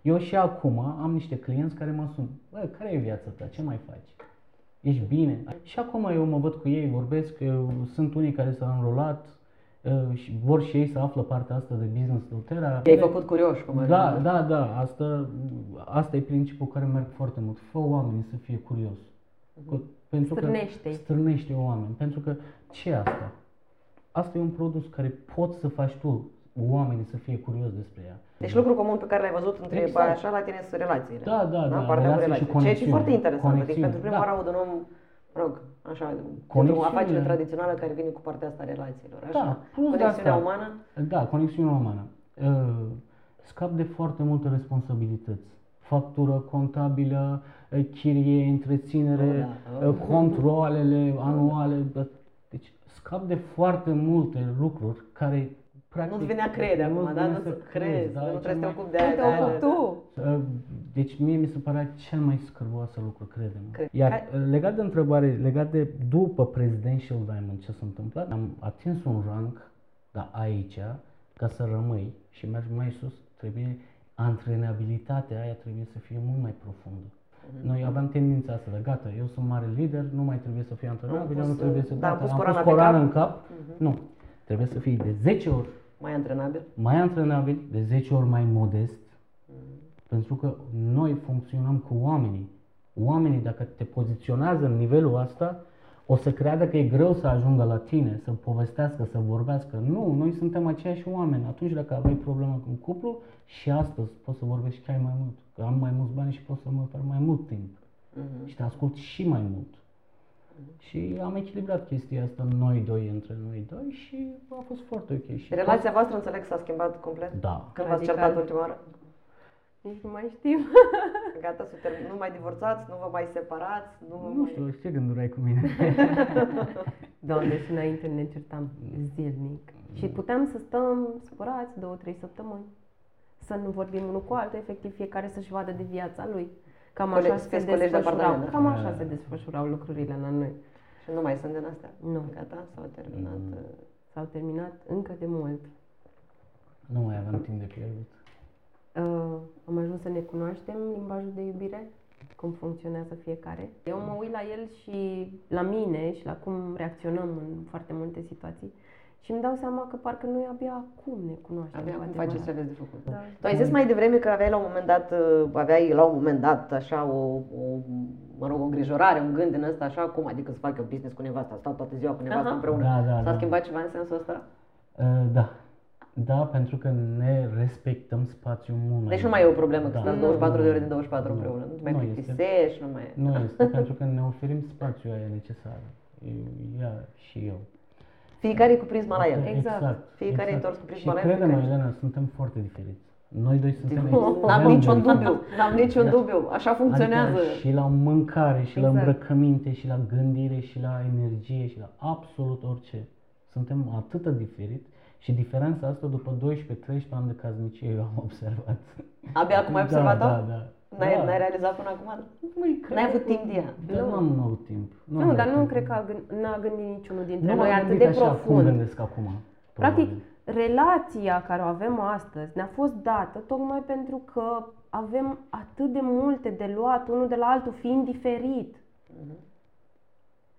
Eu și acum am niște clienți care mă sun. Bă, care e viața ta? Ce mai faci? Ești bine? Și acum eu mă văd cu ei, vorbesc, eu, sunt unii care s-au înrolat uh, și vor și ei să află partea asta de business Doterra. I-ai făcut curioși, cum ar Da, veni. da, da, asta, asta e principiul care merg foarte mult. Fă oamenii să fie curios. Cu- Pentru Stârnește-i. Că stârnește oameni. Pentru că ce e asta? Asta e un produs care poți să faci tu, oamenii să fie curios despre ea. Deci lucru comun pe care l-ai văzut între Exact. exact. așa la tine sunt relațiile. Da, da, da, Partea cu relații și relații. Ceea ce e conexiune. foarte interesant. Adică Conexiune, pentru prima da. oară aud un om, mă rog, așa, pentru o Conexiune. afacere tradițională care vine cu partea asta a relațiilor. Așa. Da, plus de Conexiunea asta. umană. Da, conexiunea umană. Uh, scap de foarte multe responsabilități. Factură contabilă, uh, chirie, întreținere, Oh, da. uh, controalele anuale. bă, Deci scap de foarte multe lucruri care practic... Nu-ți vine a crede nu-ți acum, da? vine Nu să să crezi, da, nu e trebuie să te cel ocupi de Nu aia. te de aia, ocupi de- tu. Uh, Deci mie mi se părea cel mai scârboasă lucru, crede-mă. Cred. Iar Hai- uh, legat de întrebare, legat de după Presidential Diamond ce s-a întâmplat, am atins un rank, da, aici, ca să rămâi și mergi mai sus, trebuie antrenabilitatea aia trebuie să fie mult mai profundă. Mhm. Noi aveam tendința asta de gata, eu sunt mare lider, nu mai trebuie să fiu antrenabil, Am nu pus, trebuie să da, am gata, pus am coroana pus pe coroană cap. în cap. Mhm. Nu, trebuie să fii de 10 ori Mai antrenabil. mai antrenabil, de 10 ori mai modest, pentru că noi funcționăm cu oamenii. Oamenii, dacă te poziționează în nivelul ăsta, o să creadă că e greu să ajungă la tine, să povestească, să vorbească. Nu, noi suntem aceiași oameni. Atunci dacă aveai problemă cu un cuplu și astăzi poți să vorbești chiar mai mult. Că am mai mulți bani și pot să mă ofer mai mult timp. Mhm. Și te ascult și mai mult. Și am echilibrat chestia asta noi doi, între noi doi și a fost foarte ok. Și Relația voastră, înțeleg, s-a schimbat complet? Da. Când v-ați Radical. certat ultima oară? Nici nu mai știu. Gata, să termin. Nu mai divorțați, nu vă mai separați, nu vă Nu mai... știu, ce gânduri ai cu mine? Doamne, și înainte ne certam zilnic. Și puteam să stăm supărați două, trei săptămâni. Să nu vorbim unul cu altul, efectiv fiecare să-și vadă de viața lui. Cam Colegi- așa se sunteți colegi de desfășurau. apartament, da? Cam așa Da. se desfășurau lucrurile la noi. Și nu mai sunt din astea? Nu. Gata, s-au terminat. Mm. S-au terminat încă de mult. nu mai avem timp de pierdut. Uh, am ajuns să ne cunoaștem limbajul de iubire, cum funcționează fiecare. Eu mă uit la el și la mine și la cum reacționăm în foarte multe situații și îmi dau seama că parcă noi abia acum ne cunoaștem. Abia cu cum adevărat. faceți ce aveți de făcut. Da. Tu ai zis mai devreme că aveai la un moment dat, uh, aveai la un moment dat așa o, o mă rog, o îngrijorare, un gând din ăsta, așa, cum adică să fac eu business cu nevasta, stau toată ziua cu nevasta Aha. împreună. Da, da, S-a da. schimbat ceva în sensul ăsta? Uh, da. Da, pentru că ne respectăm spațiul mult mai Deci nu mai e o problemă că Da. stați Nu. 24 de ore din 24 Nu. împreună. Nu te mai Nu este. plictisești, nu mai... Nu este, pentru că ne oferim spațiul aia necesar. Ea și eu. Fiecare e cu prisma la el. Exact. Fiecare e exact. întors cu prisma la Și el, crede-mă, fiecare. Elena, suntem foarte diferiți. Noi doi suntem N-am extrem niciun de dubiu, n-am niciun Da. dubiu. Așa funcționează. Adică și la mâncare, și la Exact. îmbrăcăminte, și la gândire, și la energie, și la absolut orice. Suntem atât de diferiți și diferența asta după 12-13 ani de caznicie eu am observat. Abia acum ai Da, observat-o? Da, da. N-ai, da. n-ai realizat până acum? Măi, cred N-ai că- avut timp de ea. Da, nu am avut timp. Nu, am dar avut nu timp. cred că a gând- n-a gândit niciunul dintre nu noi m-am atât gândit de așa cum profund. gândesc acum. Practic, probabil. relația care o avem astăzi ne-a fost dată tocmai pentru că avem atât de multe de luat unul de la altul, fiind diferit.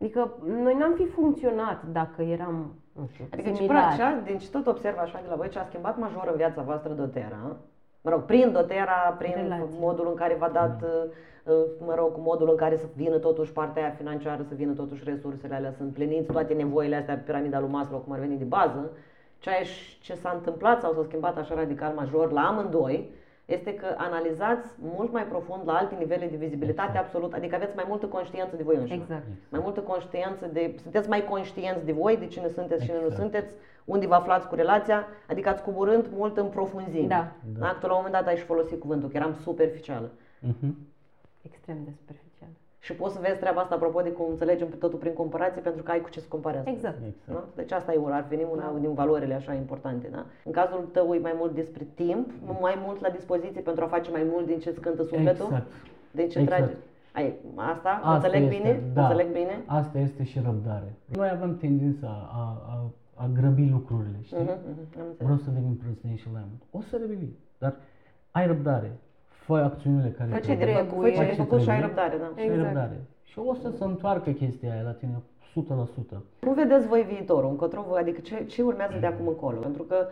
Adică noi n-am fi funcționat dacă eram, nu știu, Adică ce, similari. așa, deci tot observ așa de la voi ce a schimbat major în viața voastră doTERRA, mă rog, prin doTERRA, prin Relație. modul în care v-a dat, uh, mă rog, cu modul în care să vină totuși partea aia financiară, să vină totuși resursele alea, să împliniți toate nevoile astea, piramida lui Maslow, cum ar veni de bază, ce, a ieș- ce s-a întâmplat sau s-a schimbat așa radical major la amândoi, este că analizați mult mai profund la alte nivele de vizibilitate absolut, adică aveți mai multă conștiință de voi înșivă Exact. mai multă conștiință de, sunteți mai conștienți de voi, de cine sunteți și cine nu Exact. sunteți, unde vă aflați cu relația, adică ați coborând mult în profunzime. Da. Da. Tu la un moment dat ai și folosit cuvântul, că eram superficială. Mhm. Extrem de superficial. Și poți să vezi treaba asta apropo de cum înțelegem totul prin comparație, pentru că ai cu ce să compari asta. Exact. Exact. Da? Deci asta e una, ar veni una din valorile așa importante. Da? În cazul tău e mai mult despre timp, mai mult la dispoziție pentru a face mai mult din ce îți cântă sufletul, Exact. din ce Exact. trage. Ai, asta, Asta înțeleg este, bine? da. Înțeleg bine? Asta este și răbdare. Noi avem tendința a, a, a grăbi lucrurile, știi? Mhm, mhm, am înțeles. Vreau să devin president mai mult. O să devii, dar ai răbdare. Fă acțiunile care Fă ce e de trebuie. făcut, fă ce e de Fă ce făcut și ai trebuie. răbdare, da. Și ai Exact. răbdare. Și o să se întoarcă chestia aia la tine 100%. Cum vedeți voi viitorul? Încotro vă, adică ce, ce urmează de acum încolo? Pentru că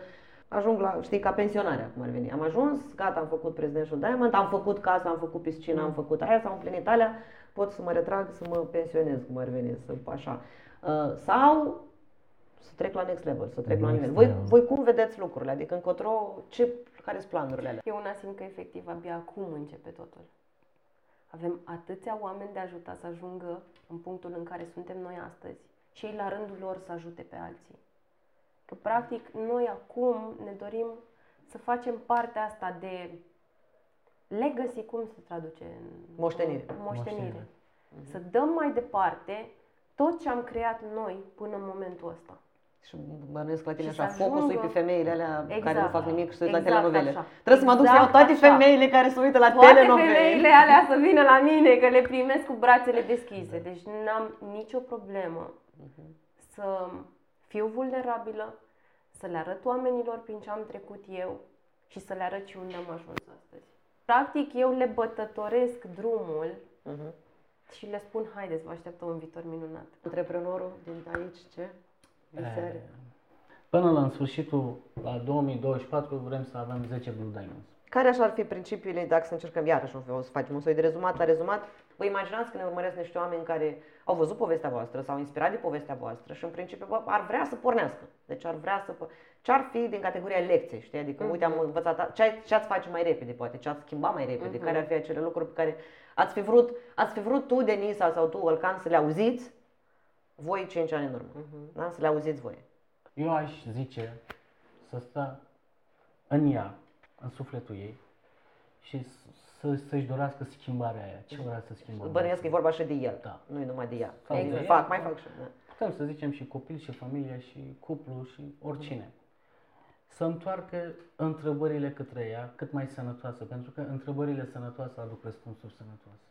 ajung la, știi, ca pensionarea, cum ar veni. Am ajuns, gata, am făcut Presidential Diamond, am făcut casa, am făcut piscina, am făcut aia, s-au împlinit alea, pot să mă retrag, să mă pensionez, cum ar veni, să așa. Uh, sau să trec la next level, să trec la Next nivel. Voi, level. voi cum vedeți lucrurile? Adică încotro, ce, care sunt planurile alea? Eu una simt că efectiv abia acum începe totul. Avem atâția oameni de ajutat să ajungă în punctul în care suntem noi astăzi și ei la rândul lor să ajute pe alții. Că practic noi acum ne dorim să facem partea asta de legacy, cum se traduce? în Moștenire. Moștenire. Moștenire. Să dăm mai departe tot ce am creat noi până în momentul ăsta. Și bănuiesc la tine Și așa, să focusul e ajungă- pe femeile alea care nu Exact. fac nimic și se uită la Exact telenovele. așa. Trebuie să mă duc să iau Exact toate așa. femeile care se uită la Toate telenovele. femeile alea să vină la mine, că le primesc cu brațele deschise. Deci n-am nicio problemă să fiu vulnerabilă, să le arăt oamenilor prin ce am trecut eu și să le arăt și unde am ajuns astăzi. Practic, eu le bătătoresc drumul Mhm. și le spun, haideți, vă așteptăm un viitor minunat. Antreprenorul din aici, ce? Visere. Până la sfârșitul, la 2024, vrem să avem 10 Blue Diamonds. Care așa ar fi principiile, dacă să încercăm iarăși o să facem un soi de rezumat la rezumat? Vă imaginați că ne urmăresc niște oameni care au văzut povestea voastră, s-au inspirat de povestea voastră și în principiu bă, ar vrea să pornească. Deci ar vrea să... po- Ce ar fi din categoria lecție, știi? Adică, uite, am învățat, ce, ce ați face mai repede, poate, ce ați schimba mai repede, care ar fi acele lucruri pe care ați fi vrut, ați fi vrut tu, Denisa, sau tu, Olcan, să le auziți Voi 5 ani în urmă. Da? Să le auziți voi. Eu aș zice să stă în ea, în sufletul ei și să, să-și dorească schimbarea aia. Ce vrea să schimbă? Bănuiesc că e vorba și de el, Da. nu e numai de ea. Sau de Exact. ea. Fac, mai fac și da. Putem să zicem și copil, și familie, și cuplu, și oricine. Să întoarcă întrebările către ea cât mai sănătoasă, pentru că întrebările sănătoase aduc răspunsuri sănătoase.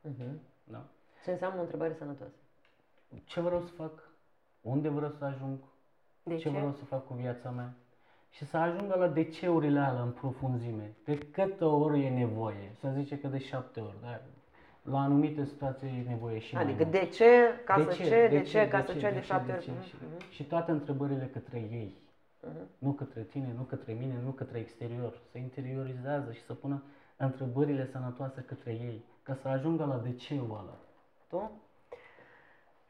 Mhm. Da? Ce înseamnă o întrebare sănătoasă? Ce vreau să fac? Unde vreau să ajung? De ce ce? vreau să fac cu viața mea? Și să ajungă la de ceurile alea în profunzime. De câte ori e nevoie? Să zice că de șapte ori, dar la anumite situații e nevoie și mai Adică mult. de ce, ca să ce, de ce, ca să ce, de ce, șapte de ori. ce? Mhm, Și, mhm. și toate întrebările către ei. Mhm. Nu către tine, nu către mine, nu către exterior. Să interiorizează și să pună întrebările sănătoase către ei, ca să ajungă la de ce ăla. Tu?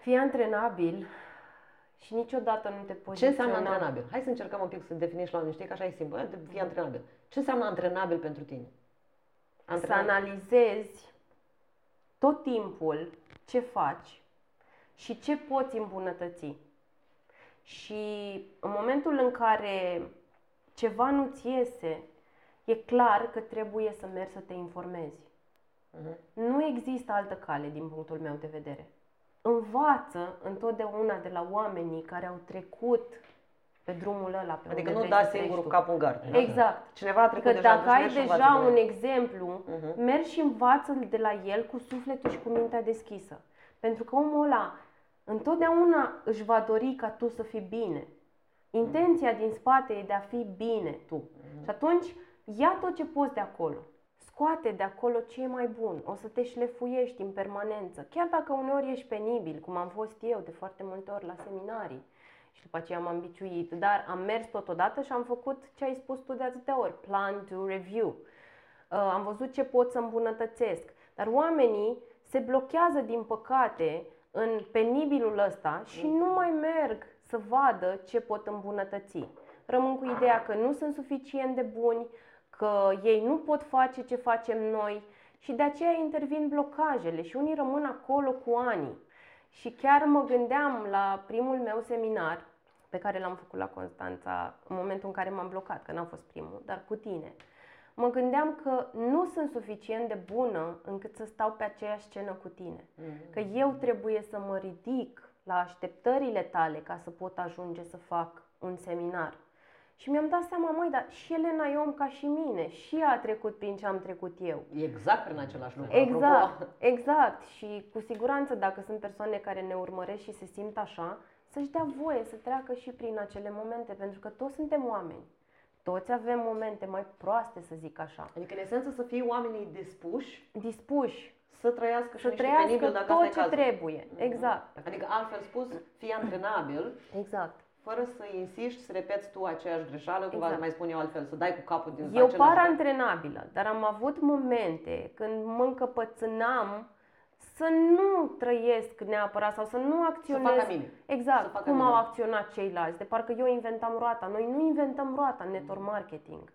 Fii antrenabil și niciodată nu te Ce poziționa. înseamnă antrenabil? Hai să încercăm un pic să definești la oameni, știi că așa e simplu, Hai, fii antrenabil. Ce înseamnă antrenabil pentru tine? Să analizezi tot timpul ce faci și ce poți îmbunătăți. Și în momentul în care ceva nu-ți iese, e clar că trebuie să mergi să te informezi. Mhm. Nu există altă cale din punctul meu de vedere. Învață întotdeauna de la oamenii care au trecut pe drumul ăla, pe Adică unde nu vrei da să singur treci cu tu. capul în gard. Exact. Cineva a trecut Adică deja, dacă deci ai mergi și deja învață de un la el. exemplu, Mhm. mergi și învață de la el cu sufletul și cu mintea deschisă. Pentru că omul ăla întotdeauna își va dori ca tu să fii bine. Intenția din spate e de a fi bine tu. Mhm. Și atunci ia tot ce poți de acolo. Scoate de acolo ce e mai bun. O să te șlefuiești în permanență. Chiar dacă uneori ești penibil, cum am fost eu de foarte multe ori la seminarii. Și după aceea m-am biciuit. Dar am mers totodată și am făcut ce ai spus tu de atâtea ori. Plan to review. Uh, am văzut ce pot să îmbunătățesc. Dar oamenii se blochează, din păcate, în penibilul ăsta și nu mai merg să vadă ce pot îmbunătăți. Rămân cu ideea că nu sunt suficient de buni, că ei nu pot face ce facem noi și de aceea intervin blocajele și unii rămân acolo cu ani. Și chiar mă gândeam la primul meu seminar pe care l-am făcut la Constanța în momentul în care m-am blocat, că n-a fost primul, dar cu tine. Mă gândeam că nu sunt suficient de bună încât să stau pe aceeași scenă cu tine. Că eu trebuie să mă ridic la așteptările tale ca să pot ajunge să fac un seminar. Și mi-am dat seama, măi, dar și Elena e om ca și mine, și ea a trecut prin ce am trecut eu. Exact prin același lucru. Exact, Apropo, exact. Și cu siguranță dacă sunt persoane care ne urmăresc și se simt așa, să-și dea voie să treacă și prin acele momente, pentru că toți suntem oameni. Toți avem momente mai proaste, să zic așa. Adică, în esență, să fie oamenii dispuși Dispuși să trăiască și să niște trăiască penibil dacă tot asta e ce cazul. trebuie. Exact. Adică, altfel spus, fii antrenabil Exact. Fără să insiști să repeți tu aceeași greșeală, cum Exact. mai spun eu altfel, să dai cu capul din Eu același par loc. antrenabilă, dar am avut momente când mă încăpățânam să nu trăiesc neapărat sau să nu acționez fac ca mine. Să exact fac ca cum mine. au acționat ceilalți. De parcă eu inventam roata. Noi nu inventăm roata în network marketing.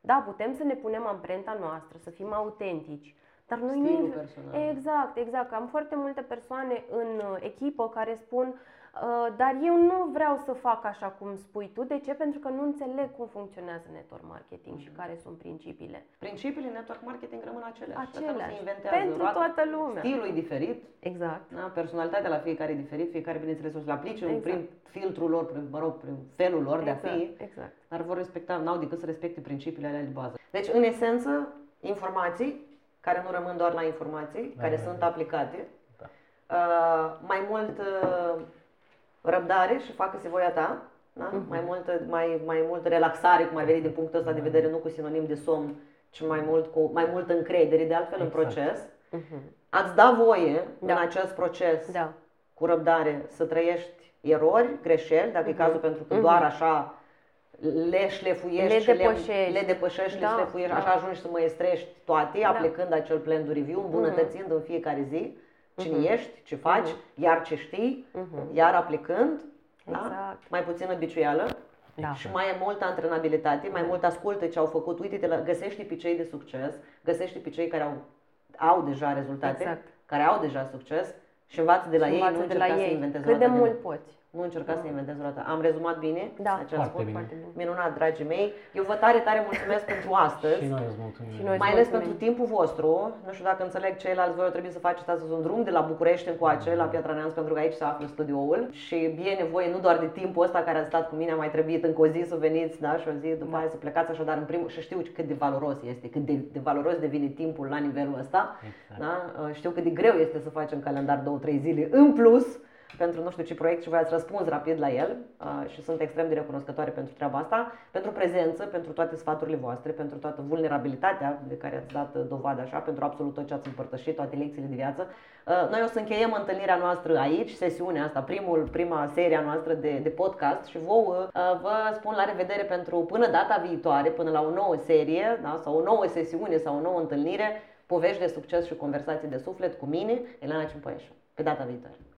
Da, putem să ne punem amprenta noastră, să fim autentici, dar noi nu Stilul inve- personal. Exact, exact. Am foarte multe persoane în uh, echipă care spun uh, dar eu nu vreau să fac așa cum spui tu. De ce? Pentru că nu înțeleg cum funcționează network marketing și care sunt principiile. Principiile network marketing rămân aceleași. Asta nu se Aceleași. inventează. Pentru roata. toată lumea. Stilul e diferit, Exact. da? personalitatea la fiecare e diferit, fiecare, bineînțeles, o să-l aplice Exact. prin filtrul lor, prin, mă rog, prin felul lor de a exact. fi, Exact. dar vor respecta, n-au decât să respecte principiile alea de bază. Deci, în esență, informații care nu rămân doar la informații, Da, care da, sunt da. aplicate, Da. uh, mai mult uh, răbdare și facă-se voia ta, da? Mhm. mai, multă, mai, mai mult relaxare, cum ar veni din punctul ăsta de vedere, nu cu sinonim de somn, ci mai mult cu mai multă încredere, de altfel, în Exact. proces. Mhm. Ați da voie Da. în acest proces Da. cu răbdare să trăiești erori, greșeli, dacă e cazul, pentru că doar așa le șlefuiești Le și depășești. le, le depășești, Da, le șlefuiești, da. așa ajungi să măestrești toate, Da. aplicând acel plan de review, îmbunătățind în fiecare zi cine ești, ce faci, iar ce știi, iar aplicând, da? Exact. mai puțină biciuială Da. și mai e multă antrenabilitate, mai mult ascultă ce au făcut, uite-te la, găsește pe cei de succes, găsește pe cei care au, au deja rezultate, Exact. care au deja succes Și învață de la și ei, învață nu de la încerca să ei. inventezi Cât o de dată mult nou. poți. Nu încerca să inventezi o dată. Am rezumat bine? Da. ceea ce am Foarte spus? bine. Foarte bine. Minunat, dragii mei. Eu vă tare, tare mulțumesc pentru astăzi. Și noi îți mulțumim. Și noi Mai ales mulțumim. pentru timpul vostru. Nu știu dacă înțeleg ceilalți, voi o trebuie să faceți astăzi un drum de la București încoace, la Piatra Neamț, pentru că aici se află studioul. Și e nevoie nu doar de timpul ăsta care a stat cu mine, a mai trebuit încă o zi să veniți, da, și o zi după Da. aia să plecați așadar în primul și știu cât de valoros este, cât de, de valoros devine timpul la nivelul ăsta. Exact. Da? Știu cât de greu este să faci în calendar 2-3 zile în plus pentru nu știu ce proiect și voi ați răspuns rapid la el uh, și sunt extrem de recunoscătoare pentru treaba asta, pentru prezență, pentru toate sfaturile voastre, pentru toată vulnerabilitatea de care ați dat uh, dovadă așa, pentru absolut tot ce ați împărtășit, toate lecțiile de viață. Uh, Noi o să încheiem întâlnirea noastră aici, sesiunea asta, primul, prima seria noastră de, de podcast și vouă uh, vă spun la revedere pentru până data viitoare, până la o nouă serie da? sau o nouă sesiune sau o nouă întâlnire, povești de succes și conversații de suflet cu mine, Elena Cimpăieșu. Pe data viitoare!